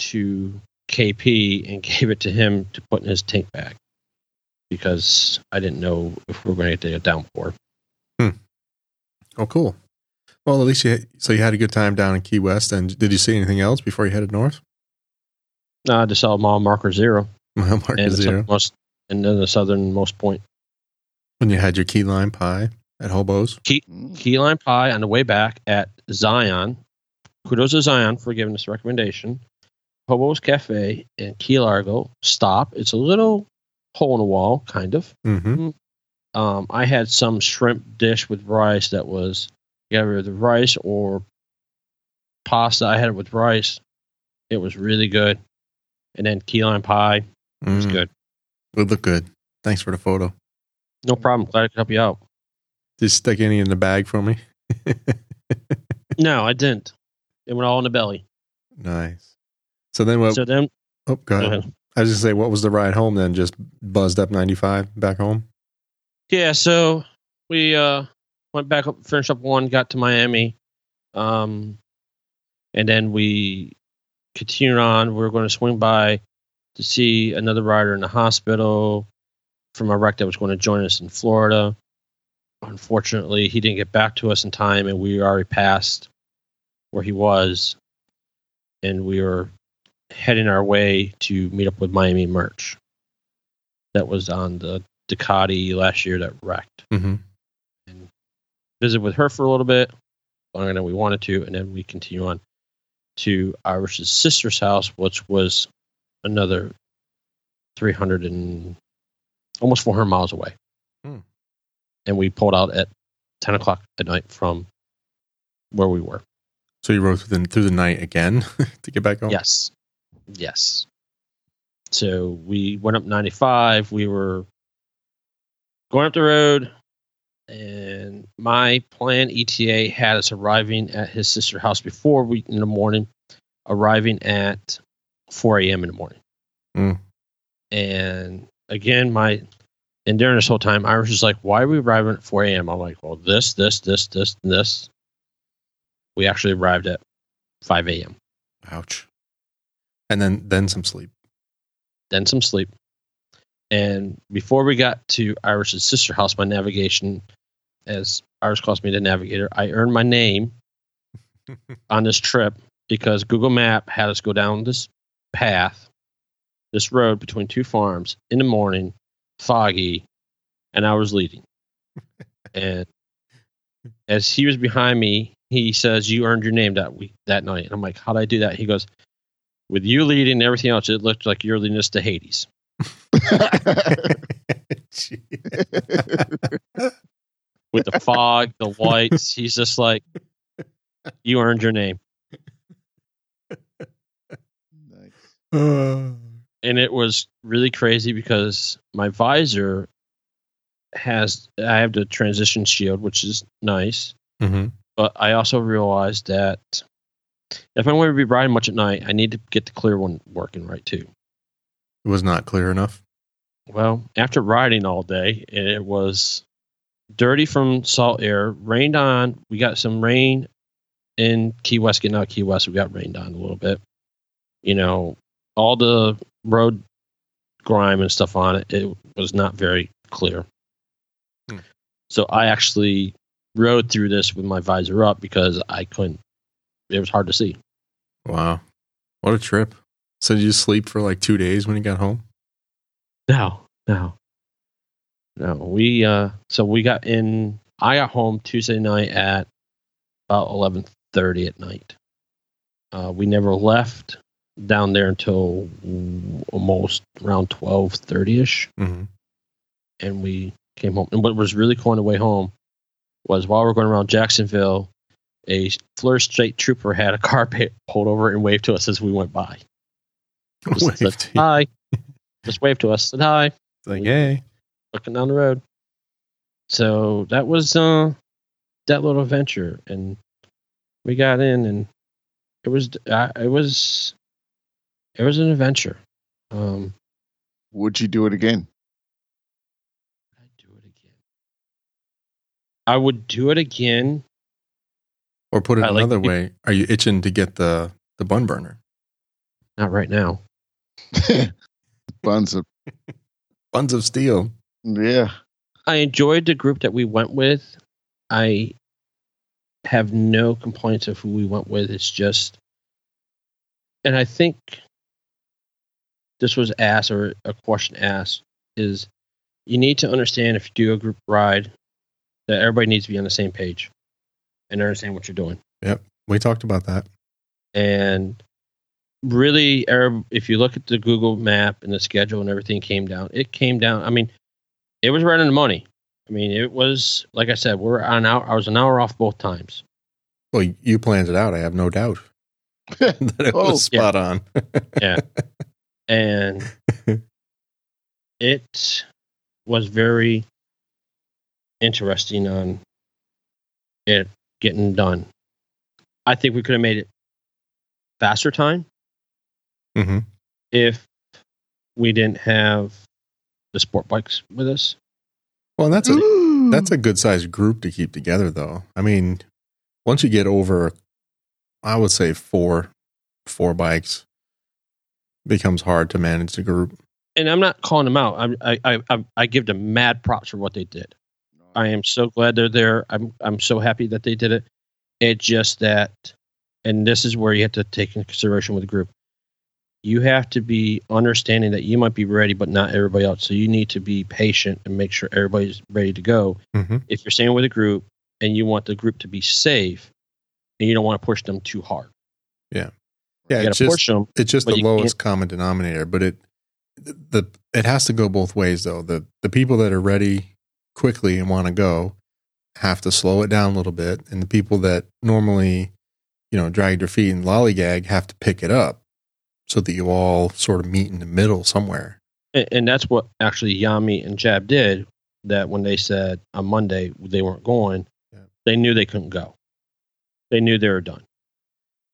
S3: to KP and gave it to him to put in his tank bag because I didn't know if we were going to get a downpour.
S2: Oh, cool. Well, at least you so you had a good time down in Key West. And did you see anything else before you headed north?
S3: No, I just saw mile marker zero
S2: Mark
S3: and
S2: zero.
S3: southernmost, and then the southernmost point.
S2: When you had your key lime pie at Hobos.
S1: Mm.
S3: Key lime pie on the way back at Zion. Kudos to Zion for giving us a recommendation. Hobo's Cafe in Key Largo. Stop. It's a little hole in the wall, kind of.
S2: Mm-hmm.
S3: Um, I had some shrimp dish with rice that was either the rice or pasta. I had it with rice. It was really good. And then key lime pie was
S2: Mm,
S3: good.
S2: Would look good. Thanks for the photo.
S3: No problem. Glad I could help you out.
S2: Did you stick any in the bag for me?
S3: No, I didn't. It went all in the belly.
S2: nice. So then what?
S3: so then,
S2: oh, go
S3: go
S2: ahead.
S3: ahead.
S2: I was just say, what was the ride home then? Just buzzed up 95 back home?
S3: Yeah, so we uh, went back up, finished up one, got to Miami, um, and then we continued on. We are going to swing by to see another rider in the hospital from a wreck that was going to join us in Florida. Unfortunately, he didn't get back to us in time, and we already passed where he was, and we were heading our way to meet up with Miami Merch. That was on the Ducati last year that wrecked.
S2: Mm-hmm.
S3: And visit with her for a little bit, longer than we wanted to, and then we continue on to Irish's sister's house, which was another 300 and almost 400 miles away.
S2: Hmm.
S3: And we pulled out at 10 o'clock at night from where we were.
S2: So you rode through the, through the night again to get back home?
S3: Yes. Yes. So we went up 95. We were going up the road, and my plan ETA had us arriving at his sister's house before we in the morning, arriving at 4 a.m. in the morning.
S2: Mm.
S3: And again, my and during this whole time, Irish is like, "Why are we arriving at 4 a.m.?" I'm like, "Well, this, this, this, this, and this." We actually arrived at 5 a.m.
S2: Ouch. And then then some sleep.
S3: Then some sleep. And before we got to Irish's sister house, my navigation, as Irish calls me the navigator, I earned my name on this trip because Google Map had us go down this path, this road between two farms in the morning, foggy, and I was leading. and as he was behind me, he says, "You earned your name that week, that night." And I'm like, "How did I do that?" He goes, "With you leading and everything else, it looked like you're leading us to Hades." With the fog, the lights, he's just like, "You earned your name."
S1: nice.
S3: and it was really crazy because my visor has I have the transition shield, which is nice,
S2: hmm
S3: but I also realized that if I'm going to be riding much at night, I need to get the clear one working right too.
S2: It was not clear enough.
S3: Well, after riding all day, it was dirty from salt air, rained on. We got some rain in Key West, getting out of Key West. We got rained on a little bit. You know, all the road grime and stuff on it, it was not very clear.
S2: Hmm.
S3: So I actually rode through this with my visor up because I couldn't. It was hard to see.
S2: Wow. What a trip. So did you sleep for like two days when you got home?
S3: No, no, no. We uh, so we got in. I got home Tuesday night at about eleven thirty at night. Uh, we never left down there until almost around twelve thirty ish,
S2: hmm
S3: and we came home. And what was really cool on the way home was while we were going around Jacksonville, a Fleur State trooper had a car pulled over and waved to us as we went by. Just said,
S2: Waved.
S3: hi. Just waved to us. Said hi.
S2: like, yay.
S3: looking down the road. So that was uh, that little adventure, and we got in, and it was uh, it was it was an adventure. Um,
S1: Would you do it again?
S3: I'd do it again. I would do it again.
S2: Or put it
S3: I
S2: another
S3: the-
S2: way, are you itching to get the, the bun burner?
S3: Not right now.
S1: Buns of
S2: Buns of steel.
S1: yeah.
S3: I enjoyed the group that we went with. I have no complaints of who we went with. It's just, and I think this was asked or a question asked is you need to understand if you do a group ride that everybody needs to be on the same page and understand what you're doing. Yep.
S2: We talked about that.
S3: And really, Arab, if you look at the Google map and the schedule and everything came down, it came down. I mean, it was right on the money. I mean, it was like I said, we're an hour. I was an hour off both times.
S2: Well, you planned it out. I have no doubt that it
S1: Oh,
S2: was
S3: yeah.
S2: spot on. Yeah.
S3: And it was very interesting on it getting done. I think we could have made it faster time
S2: hmm
S3: if we didn't have the sport bikes with us.
S2: Well, that's a that's a good sized group to keep together, though. I mean, once you get over, I would say four four bikes, becomes hard to manage the group.
S3: And I'm not calling them out. I I I, I give them mad props for what they did. I am so glad they're there. I'm I'm so happy that they did it. It's just that, and this is where you have to take into consideration with the group. You have to be understanding that you might be ready, but not everybody else. So you need to be patient and make sure everybody's ready to go.
S2: hmm
S3: If you're staying with a group and you want the group to be safe, and you don't want to push them too hard,
S2: Yeah,
S3: you
S2: it's just
S3: push them.
S2: it's just the lowest common denominator, but it the it has to go both ways though. The the people that are ready quickly and want to go have to slow it down a little bit, and the people that normally you know drag their feet and lollygag have to pick it up so that you all sort of meet in the middle somewhere.
S3: And, and that's what actually Yami and Jab did. That when they said on Monday they weren't going,
S2: Yeah.
S3: they knew they couldn't go. They knew they were done.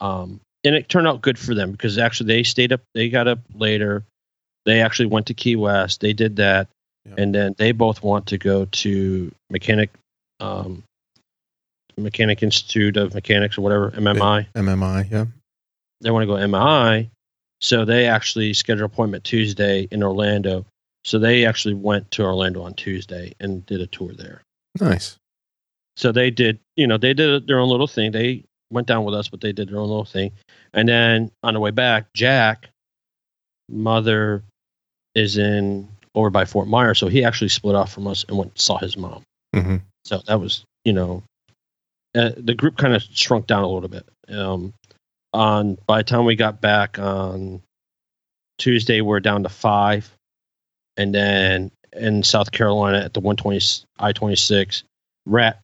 S3: Um, and it turned out good for them because actually they stayed up. They got up later. They actually went to Key West. They did that,
S2: Yeah.
S3: and then they both want to go to Mechanic um, Mechanic Institute of Mechanics or whatever, MMI.
S2: MMI, yeah.
S3: They want to go MMI. So they actually scheduled appointment Tuesday in Orlando. So they actually went to Orlando on Tuesday and did a tour there.
S2: Nice.
S3: So they did, you know, they did their own little thing. They went down with us, but they did their own little thing. And then on the way back, Jack, mother, is in over by Fort Myers, so he actually split off from us and went and saw his mom.
S2: hmm
S3: So that was, you know, uh, the group kind of shrunk down a little bit. Um, on by the time we got back on Tuesday, we're down to five, and then in South Carolina at the 120 I 26, Rat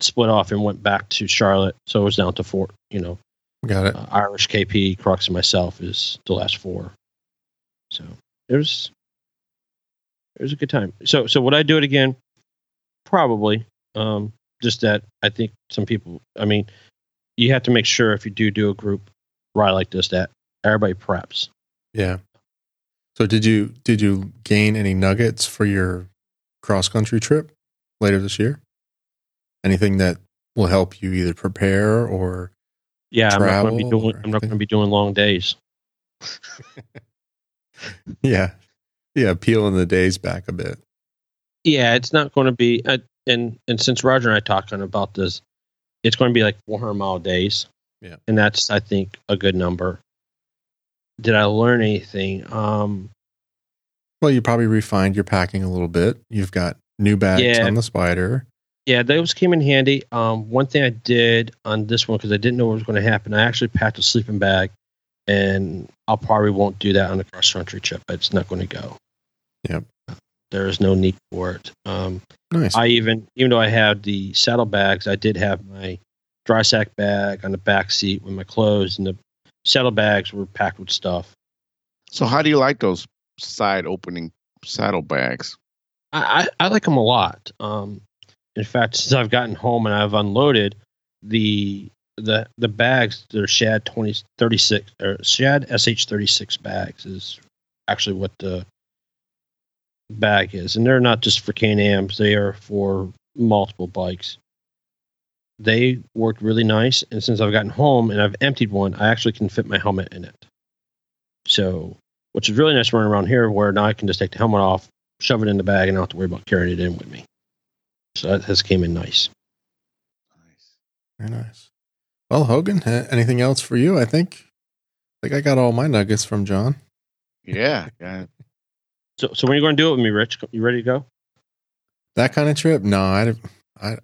S3: split off and went back to Charlotte, so it was down to four. You know,
S2: Got it.
S3: uh, Irish KP, Crux, and myself is the last four. So it was it was a good time. So so would I do it again? Probably. Um, just that I think some people. I mean, you have to make sure if you do do a group ride like this that everybody preps.
S2: Yeah. So did you did you gain any nuggets for your cross country trip later this year? Anything that will help you either prepare or
S3: Yeah, I'm not going to be doing. I'm not going to be doing long days.
S2: yeah, yeah, peeling the days back a bit.
S3: Yeah, it's not going to be. Uh, and and since Roger and I talking about this, it's going to be like 400 mile days.
S2: Yeah.
S3: and that's I think a good number. Did I learn anything? Um,
S2: Well, you probably refined your packing a little bit. You've got new bags
S3: Yeah.
S2: on the spider.
S3: yeah, those came in handy. Um, one thing I did on this one because I didn't know what was going to happen, I actually packed a sleeping bag, and I'll probably won't do that on the cross country trip. But it's not going to go.
S2: Yep.
S3: There is no need for it. Um,
S2: Nice.
S3: I even, even though I had the saddle bags, I did have my dry sack bag on the back seat with my clothes, and the saddle bags were packed with stuff.
S1: So how do you like those side opening saddlebags?
S3: I, I, I like them a lot. Um, in fact, since I've gotten home and I've unloaded the the the bags, they're Shad 20, 36 or Shad SH thirty six bags is actually what the bag is, and they're not just for Can Ams; they are for multiple bikes. They worked really nice, and since I've gotten home and I've emptied one, I actually can fit my helmet in it. So, which is really nice running around here, where now I can just take the helmet off, shove it in the bag, and I don't have to worry about carrying it in with me. So that has came in nice.
S2: Nice, very nice. Well, Hogan, uh, anything else for you? I think, I think I got all my nuggets from John.
S1: Yeah, yeah.
S3: So, so when are you going to do it with me, Rich? You ready to go?
S2: That kind of trip? No, I, I,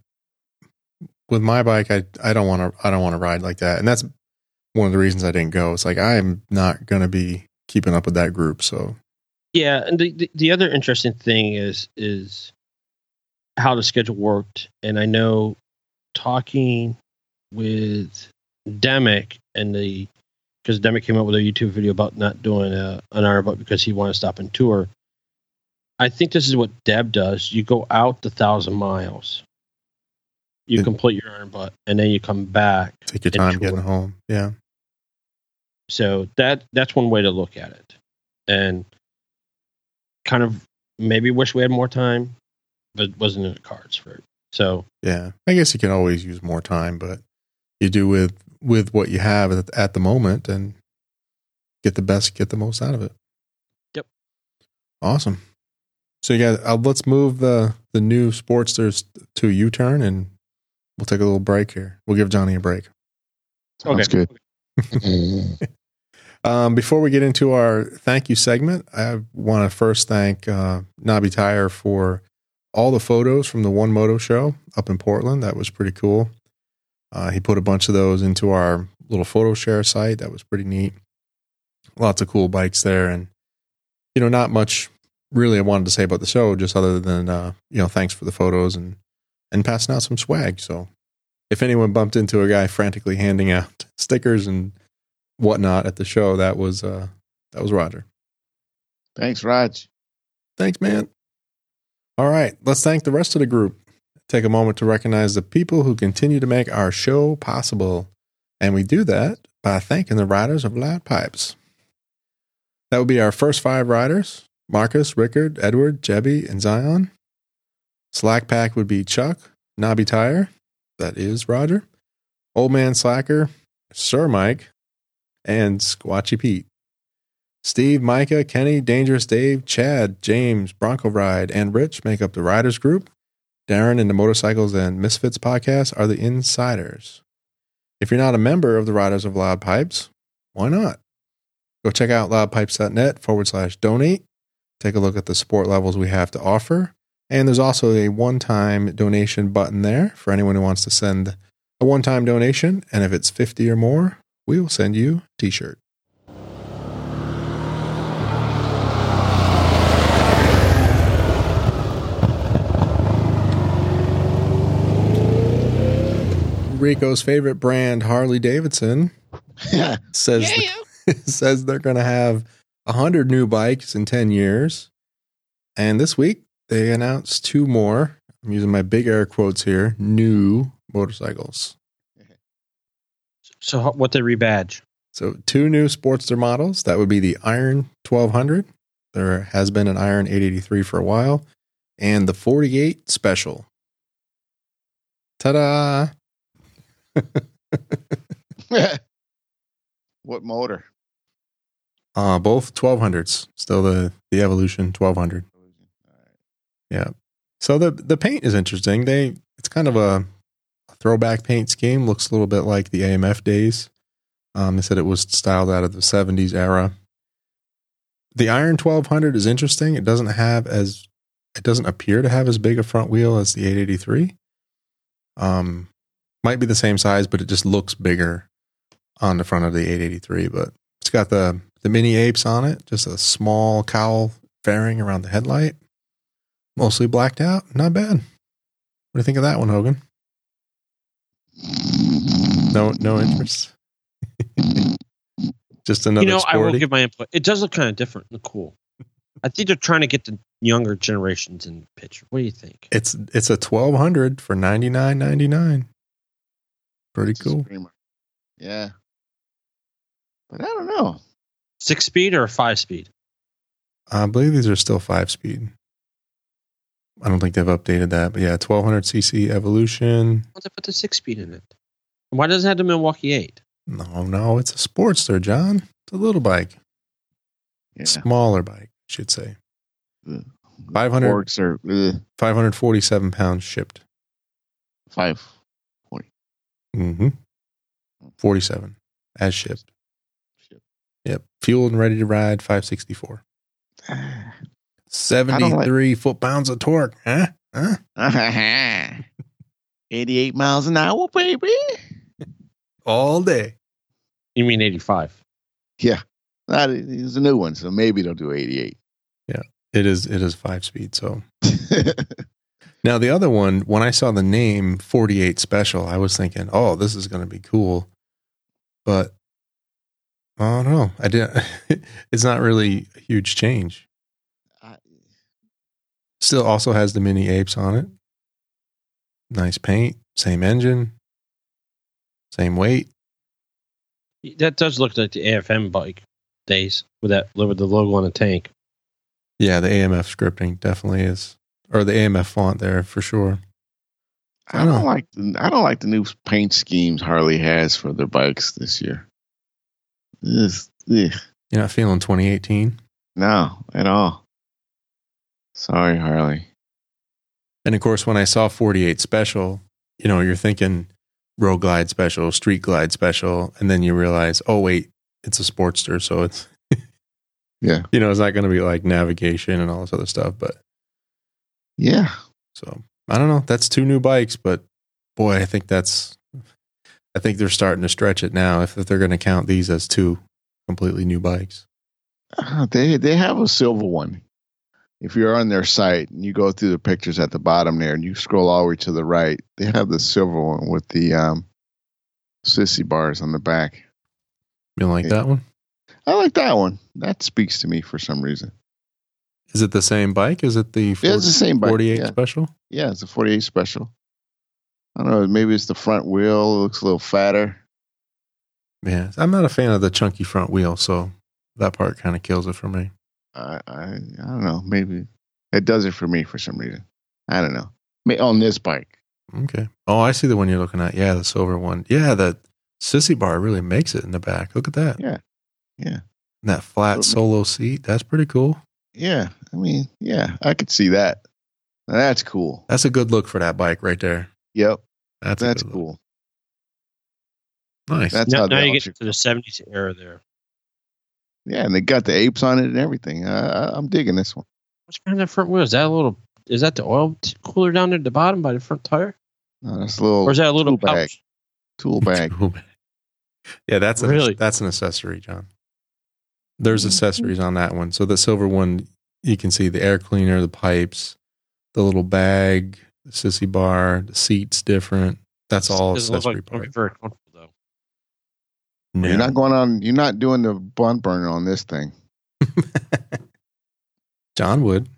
S2: with my bike, I, I don't want to, I don't want to ride like that, and that's one of the reasons I didn't go. It's like I'm not going to be keeping up with that group. So
S3: Yeah, and the, the the other interesting thing is is how the schedule worked, and I know talking with Demick and the because Demick came up with a YouTube video about not doing a, an Iron Butt because he wanted to stop and tour. I think this is what Deb does. You go out the thousand miles, you
S2: Did-
S3: complete your Iron Butt, and then you come back.
S2: take your time getting home. Yeah,
S3: So that that's one way to look at it, and kind of maybe wish we had more time, but wasn't in the cards for it. So
S2: yeah. I guess you can always use more time, but you do with with what you have at, at the moment and get the best, get the most out of it.
S3: Yep.
S2: Awesome. So you guys, uh, let's move the the new Sportsters to U turn, and we'll take a little break here. We'll give Johnny a break.
S1: Sounds good.
S2: Um, before we get into our thank you segment, I want to first thank uh, Nobby Tire for all the photos from the One Moto show up in Portland. That was pretty cool. Uh, he put a bunch of those into our little photo share site. That was pretty neat. Lots of cool bikes there, and you know, not much really I wanted to say about the show, just other than uh, you know, thanks for the photos and and passing out some swag. So, if anyone bumped into a guy frantically handing out stickers and whatnot at the show, that was uh, that was Roger.
S1: Thanks, Raj.
S2: Thanks, man. All right, let's thank the rest of the group. Take a moment to recognize the people who continue to make our show possible. And we do that by thanking the riders of Loud Pipes. That would be our first five riders Marcus, Rickard, Edward, Jebby, and Zion. Slack Pack would be Chuck, Nobby Tire, That is Roger, Old Man Slacker, Sir Mike, and Squatchy Pete. Steve, Micah, Kenny, Dangerous Dave, Chad, James, Bronco Ride, and Rich make up the Riders Group. Darren and the Motorcycles and Misfits podcast are the insiders. If you're not a member of the Riders of Loud Pipes, why not? Go check out loudpipes.net forward slash donate. Take a look at the support levels we have to offer. And there's also a one time donation button there for anyone who wants to send a one time donation. And if it's 50 or more, we will send you a t shirt. Rico's favorite brand, Harley Davidson, says says they're going to have 100 new bikes in 10 years. And this week they announced two more. I'm using my big air quotes here, new motorcycles.
S3: So, what they rebadge?
S2: So, two new Sportster models. That would be the Iron 1200. There has been an Iron 883 for a while, and the 48 Special. Ta da!
S1: what motor?
S2: Uh, both 1200s. Still the, the Evolution 1200. Yeah. So the the paint is interesting. They it's kind of a, a throwback paint scheme. Looks a little bit like the AMF days. Um, they said it was styled out of the 70s era. The Iron 1200 is interesting. It doesn't have as it doesn't appear to have as big a front wheel as the 883. Um, might be the same size, but it just looks bigger on the front of the 883. But it's got the the mini apes on it, just a small cowl fairing around the headlight mostly blacked out. Not bad. What do you think of that one, Hogan? No, no interest. Just another
S3: you know, I will give my input. It does look kind of different and cool. I think they're trying to get the younger generations in the picture. What do you think?
S2: it's it's a twelve hundred for ninety nine ninety nine. Pretty
S1: It's
S2: cool.
S1: Yeah. But I don't know.
S3: Six speed or five speed?
S2: I believe these are still five speed. I don't think they've updated that, but yeah, twelve hundred cc Evolution.
S3: Why don't they put the six speed in it? Why doesn't it have the Milwaukee Eight?
S2: No, no, it's a Sportster, John. It's a little bike,
S1: Yeah.
S2: smaller bike, I should say.
S1: Ugh.
S2: 500
S1: Forks are
S2: 547 pounds shipped.
S1: five.
S2: Mm-hmm. 47 as shipped.
S1: Ship.
S2: Yep. Fueled and ready to ride 564.
S1: Ah.
S2: 73 foot pounds of torque. Huh? Huh?
S1: 88 miles an hour, baby.
S2: All day.
S3: You mean eighty five?
S1: Yeah. That is a new one, so maybe they'll do 88. Yeah.
S2: It is it is five speed. So now the other one, when I saw the name 48 special, I was thinking, oh, this is gonna be cool. But I don't know. I didn't it's not really a huge change.
S1: I-
S2: Still also has the mini apes on it. Nice paint, same engine, same weight.
S3: That does look like the AFM bike days with that with the logo on the tank.
S2: Yeah, the AMF scripting definitely is, or the AMF font there for sure.
S1: I don't like the, I don't like the new paint schemes Harley has for their bikes this year. Ugh,
S2: You're not feeling 2018.
S1: no, at all. Sorry, Harley.
S2: And of course, when I saw 48 special, you know, you're thinking road glide special, street glide special, and then you realize, oh wait, it's a Sportster, so it's
S1: Yeah.
S2: you know, it's not going to be like navigation and all this other stuff. But
S1: Yeah.
S2: so I don't know. That's two new bikes, but boy, I think that's I think they're starting to stretch it now. If, if they're going to count these as two completely new bikes.
S1: Uh, they they have a silver one. If you're on their site and you go through the pictures at the bottom there and you scroll all the way to the right, they have the silver one with the um, sissy bars on the back.
S2: You like
S1: Yeah.
S2: that one?
S1: I like that one. That speaks to me for some reason.
S2: Is it the same bike? Is it the
S1: Yeah, it's the same bike.
S2: 48
S1: Yeah.
S2: special?
S1: Yeah, it's a 48 special. I don't know. Maybe it's the front wheel. It looks a little fatter.
S2: Yeah, I'm not a fan of the chunky front wheel, so that part kind of kills it for me.
S1: I, I I don't know. Maybe it does it for me for some reason. I don't know. May- On this bike,
S2: Okay. Oh, I see the one you're looking at. Yeah, the silver one. Yeah, the sissy bar really makes it in the back. Look at that.
S1: Yeah. Yeah.
S2: And that flat solo seat. That's pretty cool.
S1: Yeah. I mean, yeah, I could see that. That's cool.
S2: That's a good look for that bike right there.
S1: Yep.
S2: That's
S1: That's
S2: good look.
S1: cool.
S2: Nice.
S1: That's
S3: now
S1: how
S3: now you get to the 70s era there.
S1: Yeah, and they got the apes on it and everything. Uh, I- I'm digging this one.
S3: What's behind that front wheel? Is that a little? Is that the oil t- cooler down there at the bottom by the front tire,
S1: No, that's a little
S3: or is that a little
S1: tool bag.
S3: pouch?
S1: tool bag.
S2: yeah, that's
S3: Really?
S2: a, that's an accessory, John. There's
S1: Mhm.
S2: accessories on that one. So the silver one, you can see the air cleaner, the pipes, the little bag, the sissy bar, the seats different. That's all
S3: Doesn't look
S2: accessory
S3: like don't
S2: part.
S3: very comfortable though.
S2: No.
S1: You're not going on. You're not doing the bun burner on this thing.
S2: John would.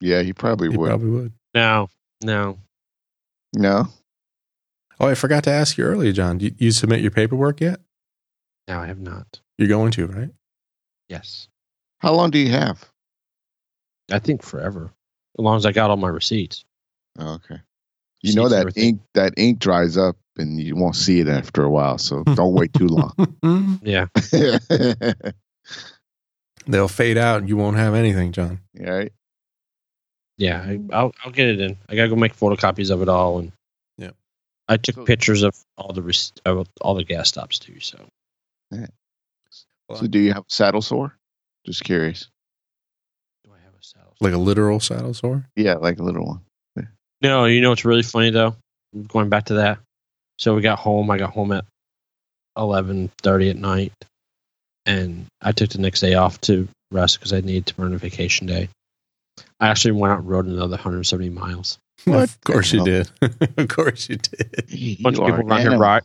S1: Yeah, he probably
S2: He
S1: would.
S2: probably would.
S3: No, no.
S1: No.
S2: Oh, I forgot to ask you earlier, John. You, you submit your paperwork yet?
S3: No, I have not.
S2: You're going to, right?
S3: Yes,
S1: How long do you have?
S3: I think forever, as long as I got all my receipts.
S1: Oh, okay. You know that
S3: everything.
S1: ink that ink dries up and you won't see it after a while, so don't wait too long.
S3: Yeah,
S2: They'll fade out and you won't have anything, John.
S1: All right.
S3: yeah. I, I'll I'll get it in. I gotta go make photocopies of it all, and
S2: Yeah.
S3: I took
S1: So-
S3: pictures of all the rec- of all the gas stops too. So
S1: So do you have a saddle sore? Just curious.
S3: do I have a saddle?
S2: Like a literal saddle sore?
S1: Yeah, like a little one.
S3: No, you know what's really funny though? Going back to that. So we got home. I got home at eleven thirty at night, and I took the next day off to rest because I needed to burn a vacation day. I actually went out and rode another 170 miles.
S1: What
S2: of course you did. of course you did.
S1: You
S3: A bunch of people around here ride.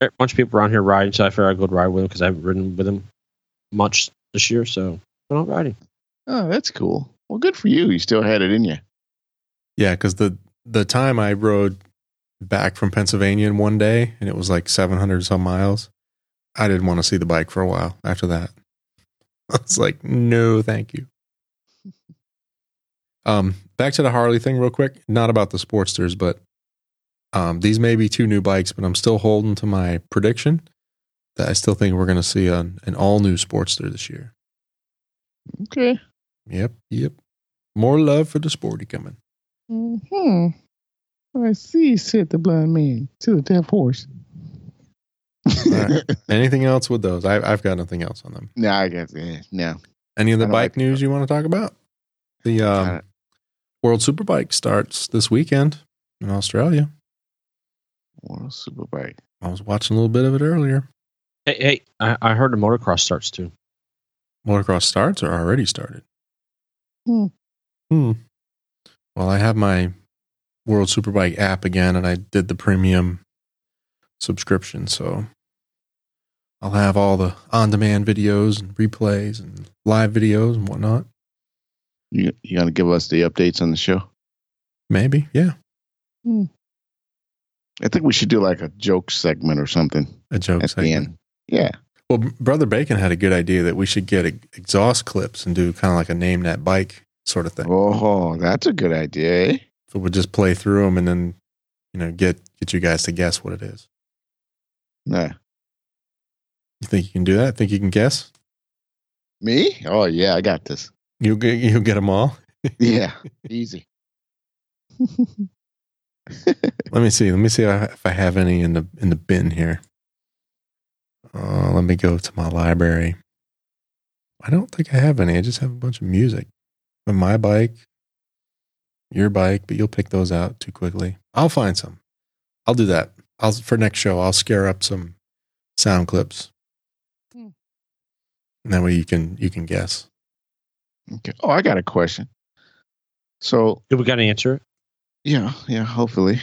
S3: A bunch of people around here riding, so I figured I'd go ride with them because I haven't ridden with them much this year. So I'm out riding.
S1: Oh, that's cool. Well, good for you. You still had it in you.
S2: Yeah, because the the time I rode back from Pennsylvania in one day, and it was like seven hundred some miles. I didn't want to see the bike for a while. After that, I was like, no, thank you. Um, back to the Harley thing, real quick. Not about the Sportsters, but um, these may be two new bikes, but I'm still holding to my prediction that I still think we're going to see an, an all new Sportster this year.
S1: Okay.
S2: Yep, yep. More love for the sporty coming.
S1: Hmm. I see, said the blind man to the deaf horse.
S2: right. Anything else with those? I, I've got nothing else on them.
S1: no, I guess yeah, no.
S2: Any other
S1: I don't
S2: bike
S1: like-
S2: news you want to talk about? The um,
S1: Uh,
S2: World Superbike starts this weekend in Australia.
S1: World Superbike.
S2: I was watching a little bit of it earlier.
S3: Hey, hey, I, I heard the motocross starts too.
S2: Motocross starts or already started?
S1: Hmm.
S2: Hmm. Well, I have my World Superbike app again, and I did the premium subscription, so I'll have all the on-demand videos and replays and live videos and whatnot.
S1: You you gonna give us the updates on the show?
S2: Maybe, yeah, hmm.
S1: I think we should do like a joke segment or something
S2: a joke
S1: at the
S2: segment.
S1: end. Yeah.
S2: Well, Brother Bacon had a good idea that we should get exhaust clips and do kind of like a name that bike sort of thing.
S1: Oh, that's a good idea. Eh?
S2: So we'll just play through them and then, you know, get get you guys to guess what it is.
S1: Nah.
S2: You think you can do that? Think you can guess?
S1: Me? Oh yeah, I got this.
S2: You'll get you'll get them all.
S1: Yeah, easy.
S2: Let me see. Let me see if I have any in the in the bin here. Uh, let me go to my library. I don't think I have any. I just have a bunch of music. But my bike, your bike, but you'll pick those out too quickly. I'll find some. I'll do that. I'll for next show. I'll scare up some sound clips.
S1: Hmm.
S2: And that way you can you can guess.
S1: Okay. Oh, I got a question. So
S3: Did we got to answer it?
S1: yeah, yeah, hopefully.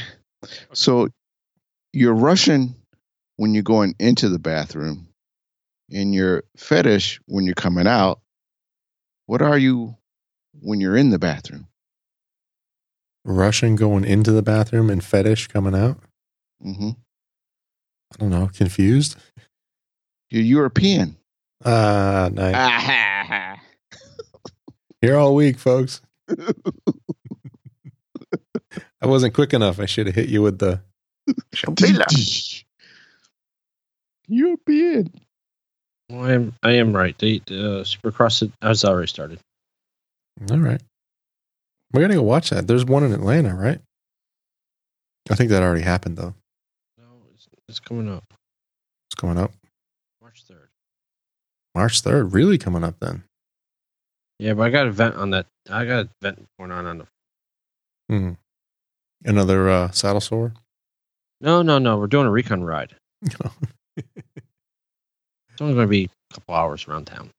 S1: So you're Russian when you're going into the bathroom, and you're fetish when you're coming out. What are you when you're in the bathroom?
S2: Russian going into the bathroom and fetish coming out.
S1: hmm
S2: I don't know. Confused.
S1: You're European.
S2: Ah, nice.
S1: Ah,
S2: Here all week, folks. I wasn't quick enough. I should have hit you with the.
S1: European.
S3: Well, I am. I am right. The, the uh, Supercross has already started.
S2: All right. We gotta go watch that. There's one in Atlanta, right? I think that already happened though.
S3: No, it's, it's coming up
S2: It's coming up
S3: March third.
S2: March third. Really coming up then.
S3: Yeah, but I got a vent on that. I got a vent going on on the.
S2: Hmm. Another uh, saddle sore.
S3: No, no, no. We're doing a recon ride. It's only going to be a couple hours around town.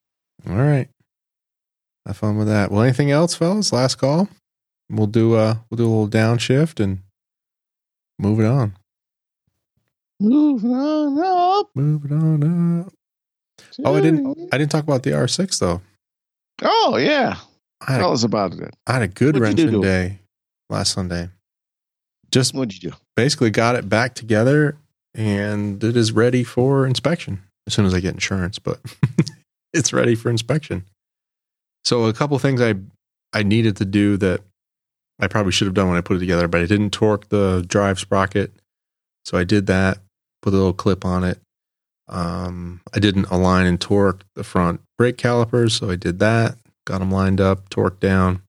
S2: All right. Have fun with that. Well, anything else, fellas? Last call. We'll do uh we'll do a little downshift and move it on.
S1: Move it on up.
S2: Move it on up. Oh, I didn't I didn't talk about the R6 though.
S1: Oh yeah.
S2: I
S1: Tell
S2: a,
S1: us about it.
S2: I had a good
S1: What'd
S2: wrenching day last Sunday. Just
S1: What'd you do?
S2: basically got it back together and it is ready for inspection as soon as I get insurance, but it's ready for inspection. So a couple things I I needed to do that I probably should have done when I put it together, but I didn't torque the drive sprocket. So I did that, put a little clip on it. Um, I didn't align and torque the front brake calipers, so I did that, got them lined up, torqued down.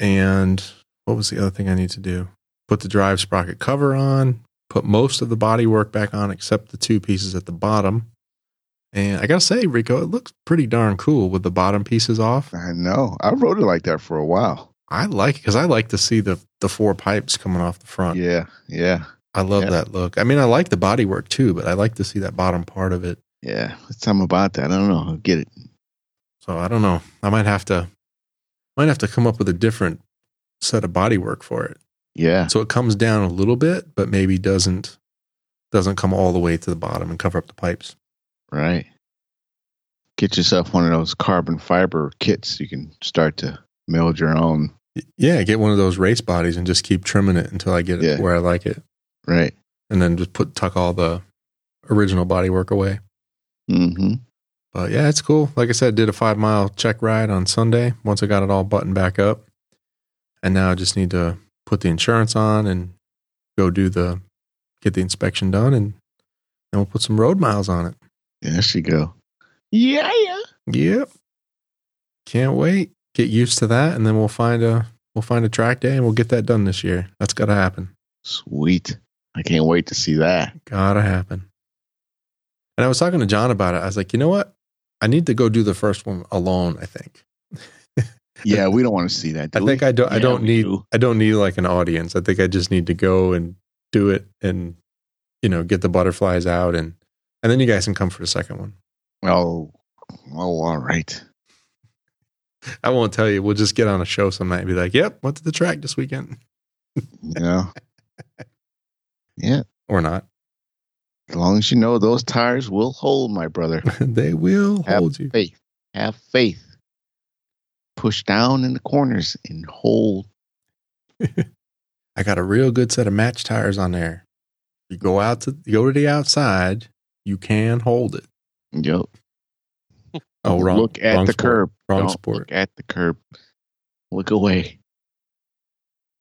S2: And what was the other thing I need to do? Put the drive sprocket cover on, put most of the body work back on except the two pieces at the bottom. And I gotta say, Rico, it looks pretty darn cool with the bottom pieces off.
S1: I know. I wrote it like that for a while.
S2: I like it because I like to see the the four pipes coming off the front.
S1: Yeah, yeah,
S2: I love
S1: Yeah.
S2: that look. I mean, I like the body work too, but I like to see that bottom part of it.
S1: yeah. It's something about that. I don't know. I'll get it.
S2: So I don't know. I might have to might have to come up with a different set of body work for it.
S1: Yeah,
S2: So it comes down a little bit, but maybe doesn't doesn't come all the way to the bottom and cover up the pipes.
S1: Right. Get yourself one of those carbon fiber kits. You can start to meld your own.
S2: Yeah, get one of those race bodies and just keep trimming it until I get it
S1: Yeah.
S2: to where I like it,
S1: Right.
S2: and then just put tuck all the original body work away.
S1: Mm-hmm.
S2: But yeah, it's cool. Like I said, did a five mile check ride on Sunday once I got it all buttoned back up. And now I just need to put the insurance on and go do the get the inspection done and then we'll put some road miles on it.
S1: There she go. Yeah, yeah.
S2: Yep. Can't wait. Get used to that and then we'll find a we'll find a track day and we'll get that done this year. That's gotta happen.
S1: Sweet. I can't wait to see that.
S2: Gotta happen. And I was talking to John about it. I was like, you know what? I need to go do the first one alone, I think.
S1: Yeah, we don't want to see that.
S2: I
S1: do
S2: think
S1: we?
S2: I don't. I don't need.
S1: do.
S2: I don't need like an audience. I think I just need to go and do it, and you know, get the butterflies out, and and then you guys can come for the second one.
S1: Oh, oh, all right.
S2: I won't tell you. We'll just get on a show some night and be like, "Yep, went to the track this weekend,"
S1: know. yeah,
S2: or not.
S1: as long as you know those tires will hold, my brother.
S2: they will
S1: Have
S2: hold you.
S1: faith. Have faith. Push down in the corners and hold.
S2: I got a real good set of match tires on there. You go out to you go to the outside, you can hold it.
S1: Yep.
S2: Oh, wrong.
S1: Look at
S2: wrong
S1: the
S2: sport.
S1: curb.
S2: Wrong
S1: Don't
S2: sport.
S1: Look at the curb. Look away.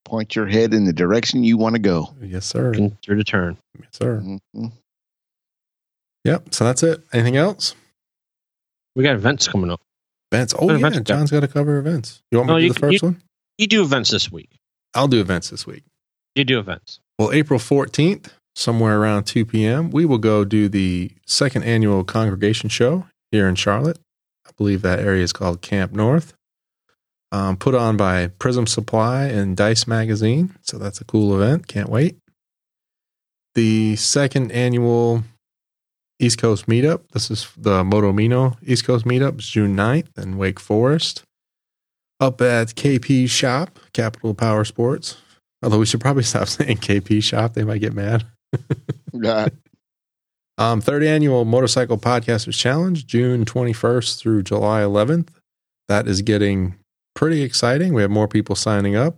S1: Point your head in the direction you want to go.
S2: Yes, sir.
S3: Looking through the turn.
S2: Yes, sir.
S1: Mhm.
S2: Yep. So that's it. Anything else?
S3: We got events coming up.
S2: Events. Oh yeah,
S3: events?
S2: John's got to cover events. You want me
S3: No,
S2: to do
S3: you
S2: the
S3: can-
S2: first one?
S3: You do events this week.
S2: I'll do events this week.
S3: You do events.
S2: Well, April 14th, somewhere around 2 p.m., we will go do the second annual congregation show here in Charlotte. I believe that area is called Camp North. Um, put on by Prism Supply and Dice Magazine. So that's a cool event. Can't wait. The second annual East Coast meetup. This is the Motomino East Coast meetup. It's June 9th in Wake Forest. Up at KP Shop, Capital Power Sports. Although we should probably stop saying KP shop, they might get mad.
S1: Yeah.
S2: Um, third annual Motorcycle Podcasters Challenge, June 21st through July 11th. That is getting pretty exciting. We have more people signing up.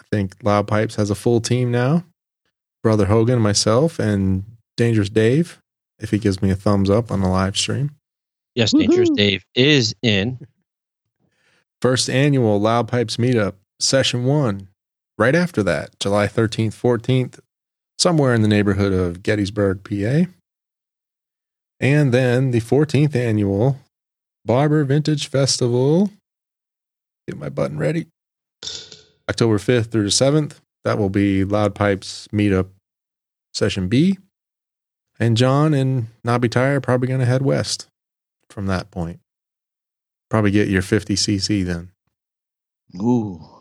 S2: I think Loud Pipes has a full team now. Brother Hogan, myself, and Dangerous Dave, if he gives me a thumbs up on the live stream.
S3: Yes, Dangerous
S1: Woohoo.
S3: Dave is in.
S2: First annual Loud Pipes meetup, session one, right after that, July 13th, 14th, somewhere in the neighborhood of Gettysburg, PA. And then the 14th annual Barber Vintage Festival. Get my button ready. October 5th through the 7th. That will be Loud Pipes Meetup Session B. And John and Nobby Tire are probably going to head west from that point. Probably get your 50cc then.
S1: Ooh.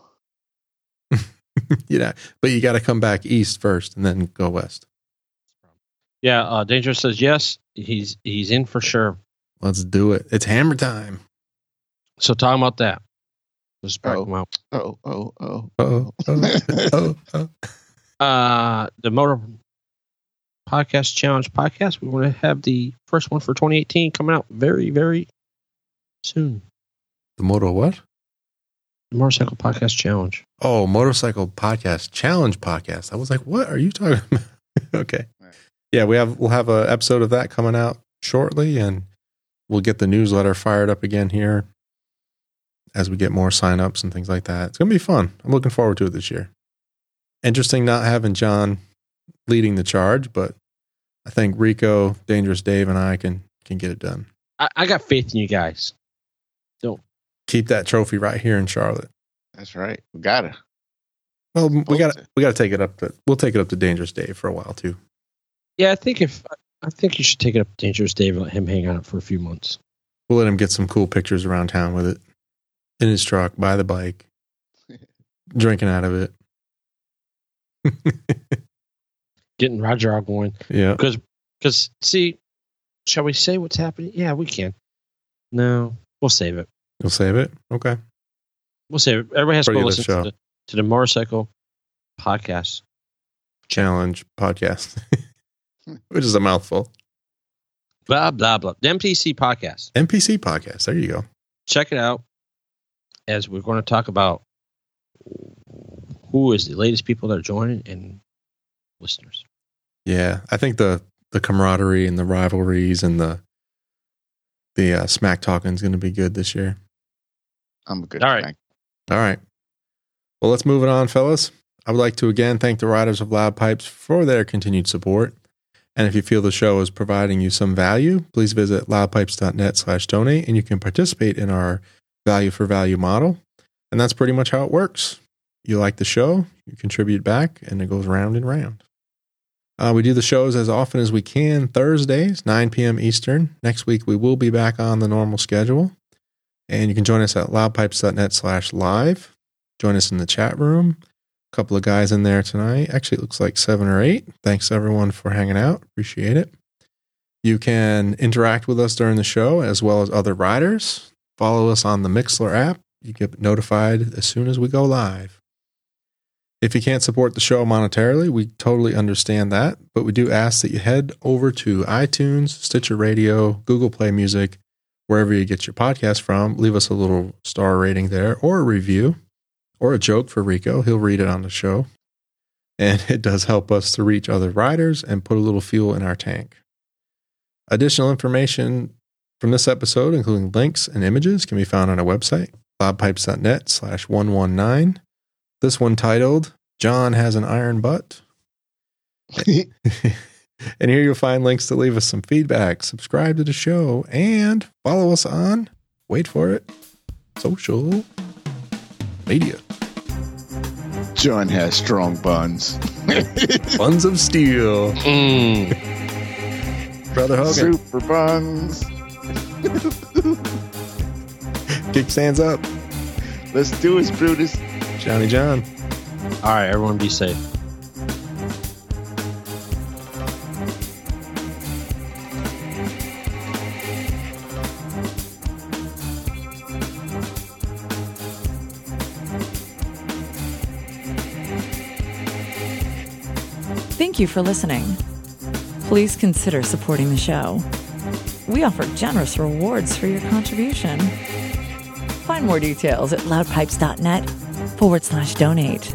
S2: You know, but you got to come back east first and then go west.
S3: Yeah, uh, Dangerous says yes. He's he's in for sure.
S2: Let's do it. It's hammer time.
S3: So talking about that. Let's break
S1: Oh.
S3: them out.
S1: Oh, oh, oh.
S2: Oh, oh, oh, oh.
S3: Uh, the Motor Podcast Challenge podcast. We want to have the first one for 2018 coming out very, very soon.
S2: The Motor what?
S3: The Motorcycle Podcast Challenge.
S2: Oh, Motorcycle Podcast Challenge podcast. I was like, what are you talking about? okay.
S1: Right.
S2: Yeah, we have we'll have an episode of that coming out shortly and we'll get the newsletter fired up again here as we get more signups and things like that. It's gonna be fun. I'm looking forward to it this year. Interesting not having John leading the charge, but I think Rico, Dangerous Dave, and I can can get it done.
S3: I, I got faith in you guys.
S2: Keep that trophy right here in Charlotte.
S1: That's right. We gotta.
S2: Well, we
S1: Hope
S2: got
S1: so.
S2: we got to take it up to we'll take it up to Dangerous Dave for a while too.
S3: Yeah, I think if I think you should take it up to Dangerous Dave and let him hang on it for a few months.
S2: We'll let him get some cool pictures around town with it in his truck, by the bike, drinking out of it.
S3: Getting Roger out going.
S2: yeah.
S3: Because, because see, shall we say what's happening? Yeah, we can. No, we'll save it.
S2: You'll save it? Okay.
S3: We'll save it. Everybody has to
S2: Pretty
S3: listen to the, to the motorcycle podcast.
S2: Challenge podcast, which is a mouthful.
S3: Blah blah blah. The MTC podcast.
S2: MPC podcast. There you go.
S3: Check it out. As we're going to talk about who is the latest people that are joining and listeners.
S2: Yeah. I think the, the camaraderie and the rivalries and the, the uh, smack talking is going to be good this year.
S1: I'm a good.
S3: All right.
S2: All right. Well, let's move it on, fellas. I would like to again thank the riders of Loud Pipes for their continued support. And if you feel the show is providing you some value, please visit loudpipes.net slash donate and you can participate in our value for value model. And that's pretty much how it works. You like the show, you contribute back, and it goes round and round. Uh, we do the shows as often as we can Thursdays, 9 p.m. Eastern. Next week, we will be back on the normal schedule. And you can join us at loudpipes.net slash live. Join us in the chat room. A couple of guys in there tonight. Actually, it looks like seven or eight. Thanks everyone for hanging out. Appreciate it. You can interact with us during the show as well as other riders. Follow us on the Mixlr app. You get notified as soon as we go live. If you can't support the show monetarily, we totally understand that, but we do ask that you head over to iTunes, Stitcher Radio, Google Play Music, wherever you get your podcast from. Leave us a little star rating there or a review or a joke for Rico. He'll read it on the show. And it does help us to reach other riders and put a little fuel in our tank. Additional information from this episode, including links and images, can be found on our website, loudpipes.net slash 119. This one titled, John Has an Iron Butt. and here you'll find links to leave us some feedback, subscribe to the show, and follow us on, wait for it, social media.
S1: John has strong buns.
S2: Buns of Steel.
S3: Mm.
S2: Brother Hogan.
S1: Super buns.
S2: Kickstands up.
S1: Let's do it, Brutus.
S2: Johnny John.
S3: All right, everyone be safe.
S4: Thank you for listening. Please consider supporting the show. We offer generous rewards for your contribution. Find more details at loudpipes.net forward slash donate.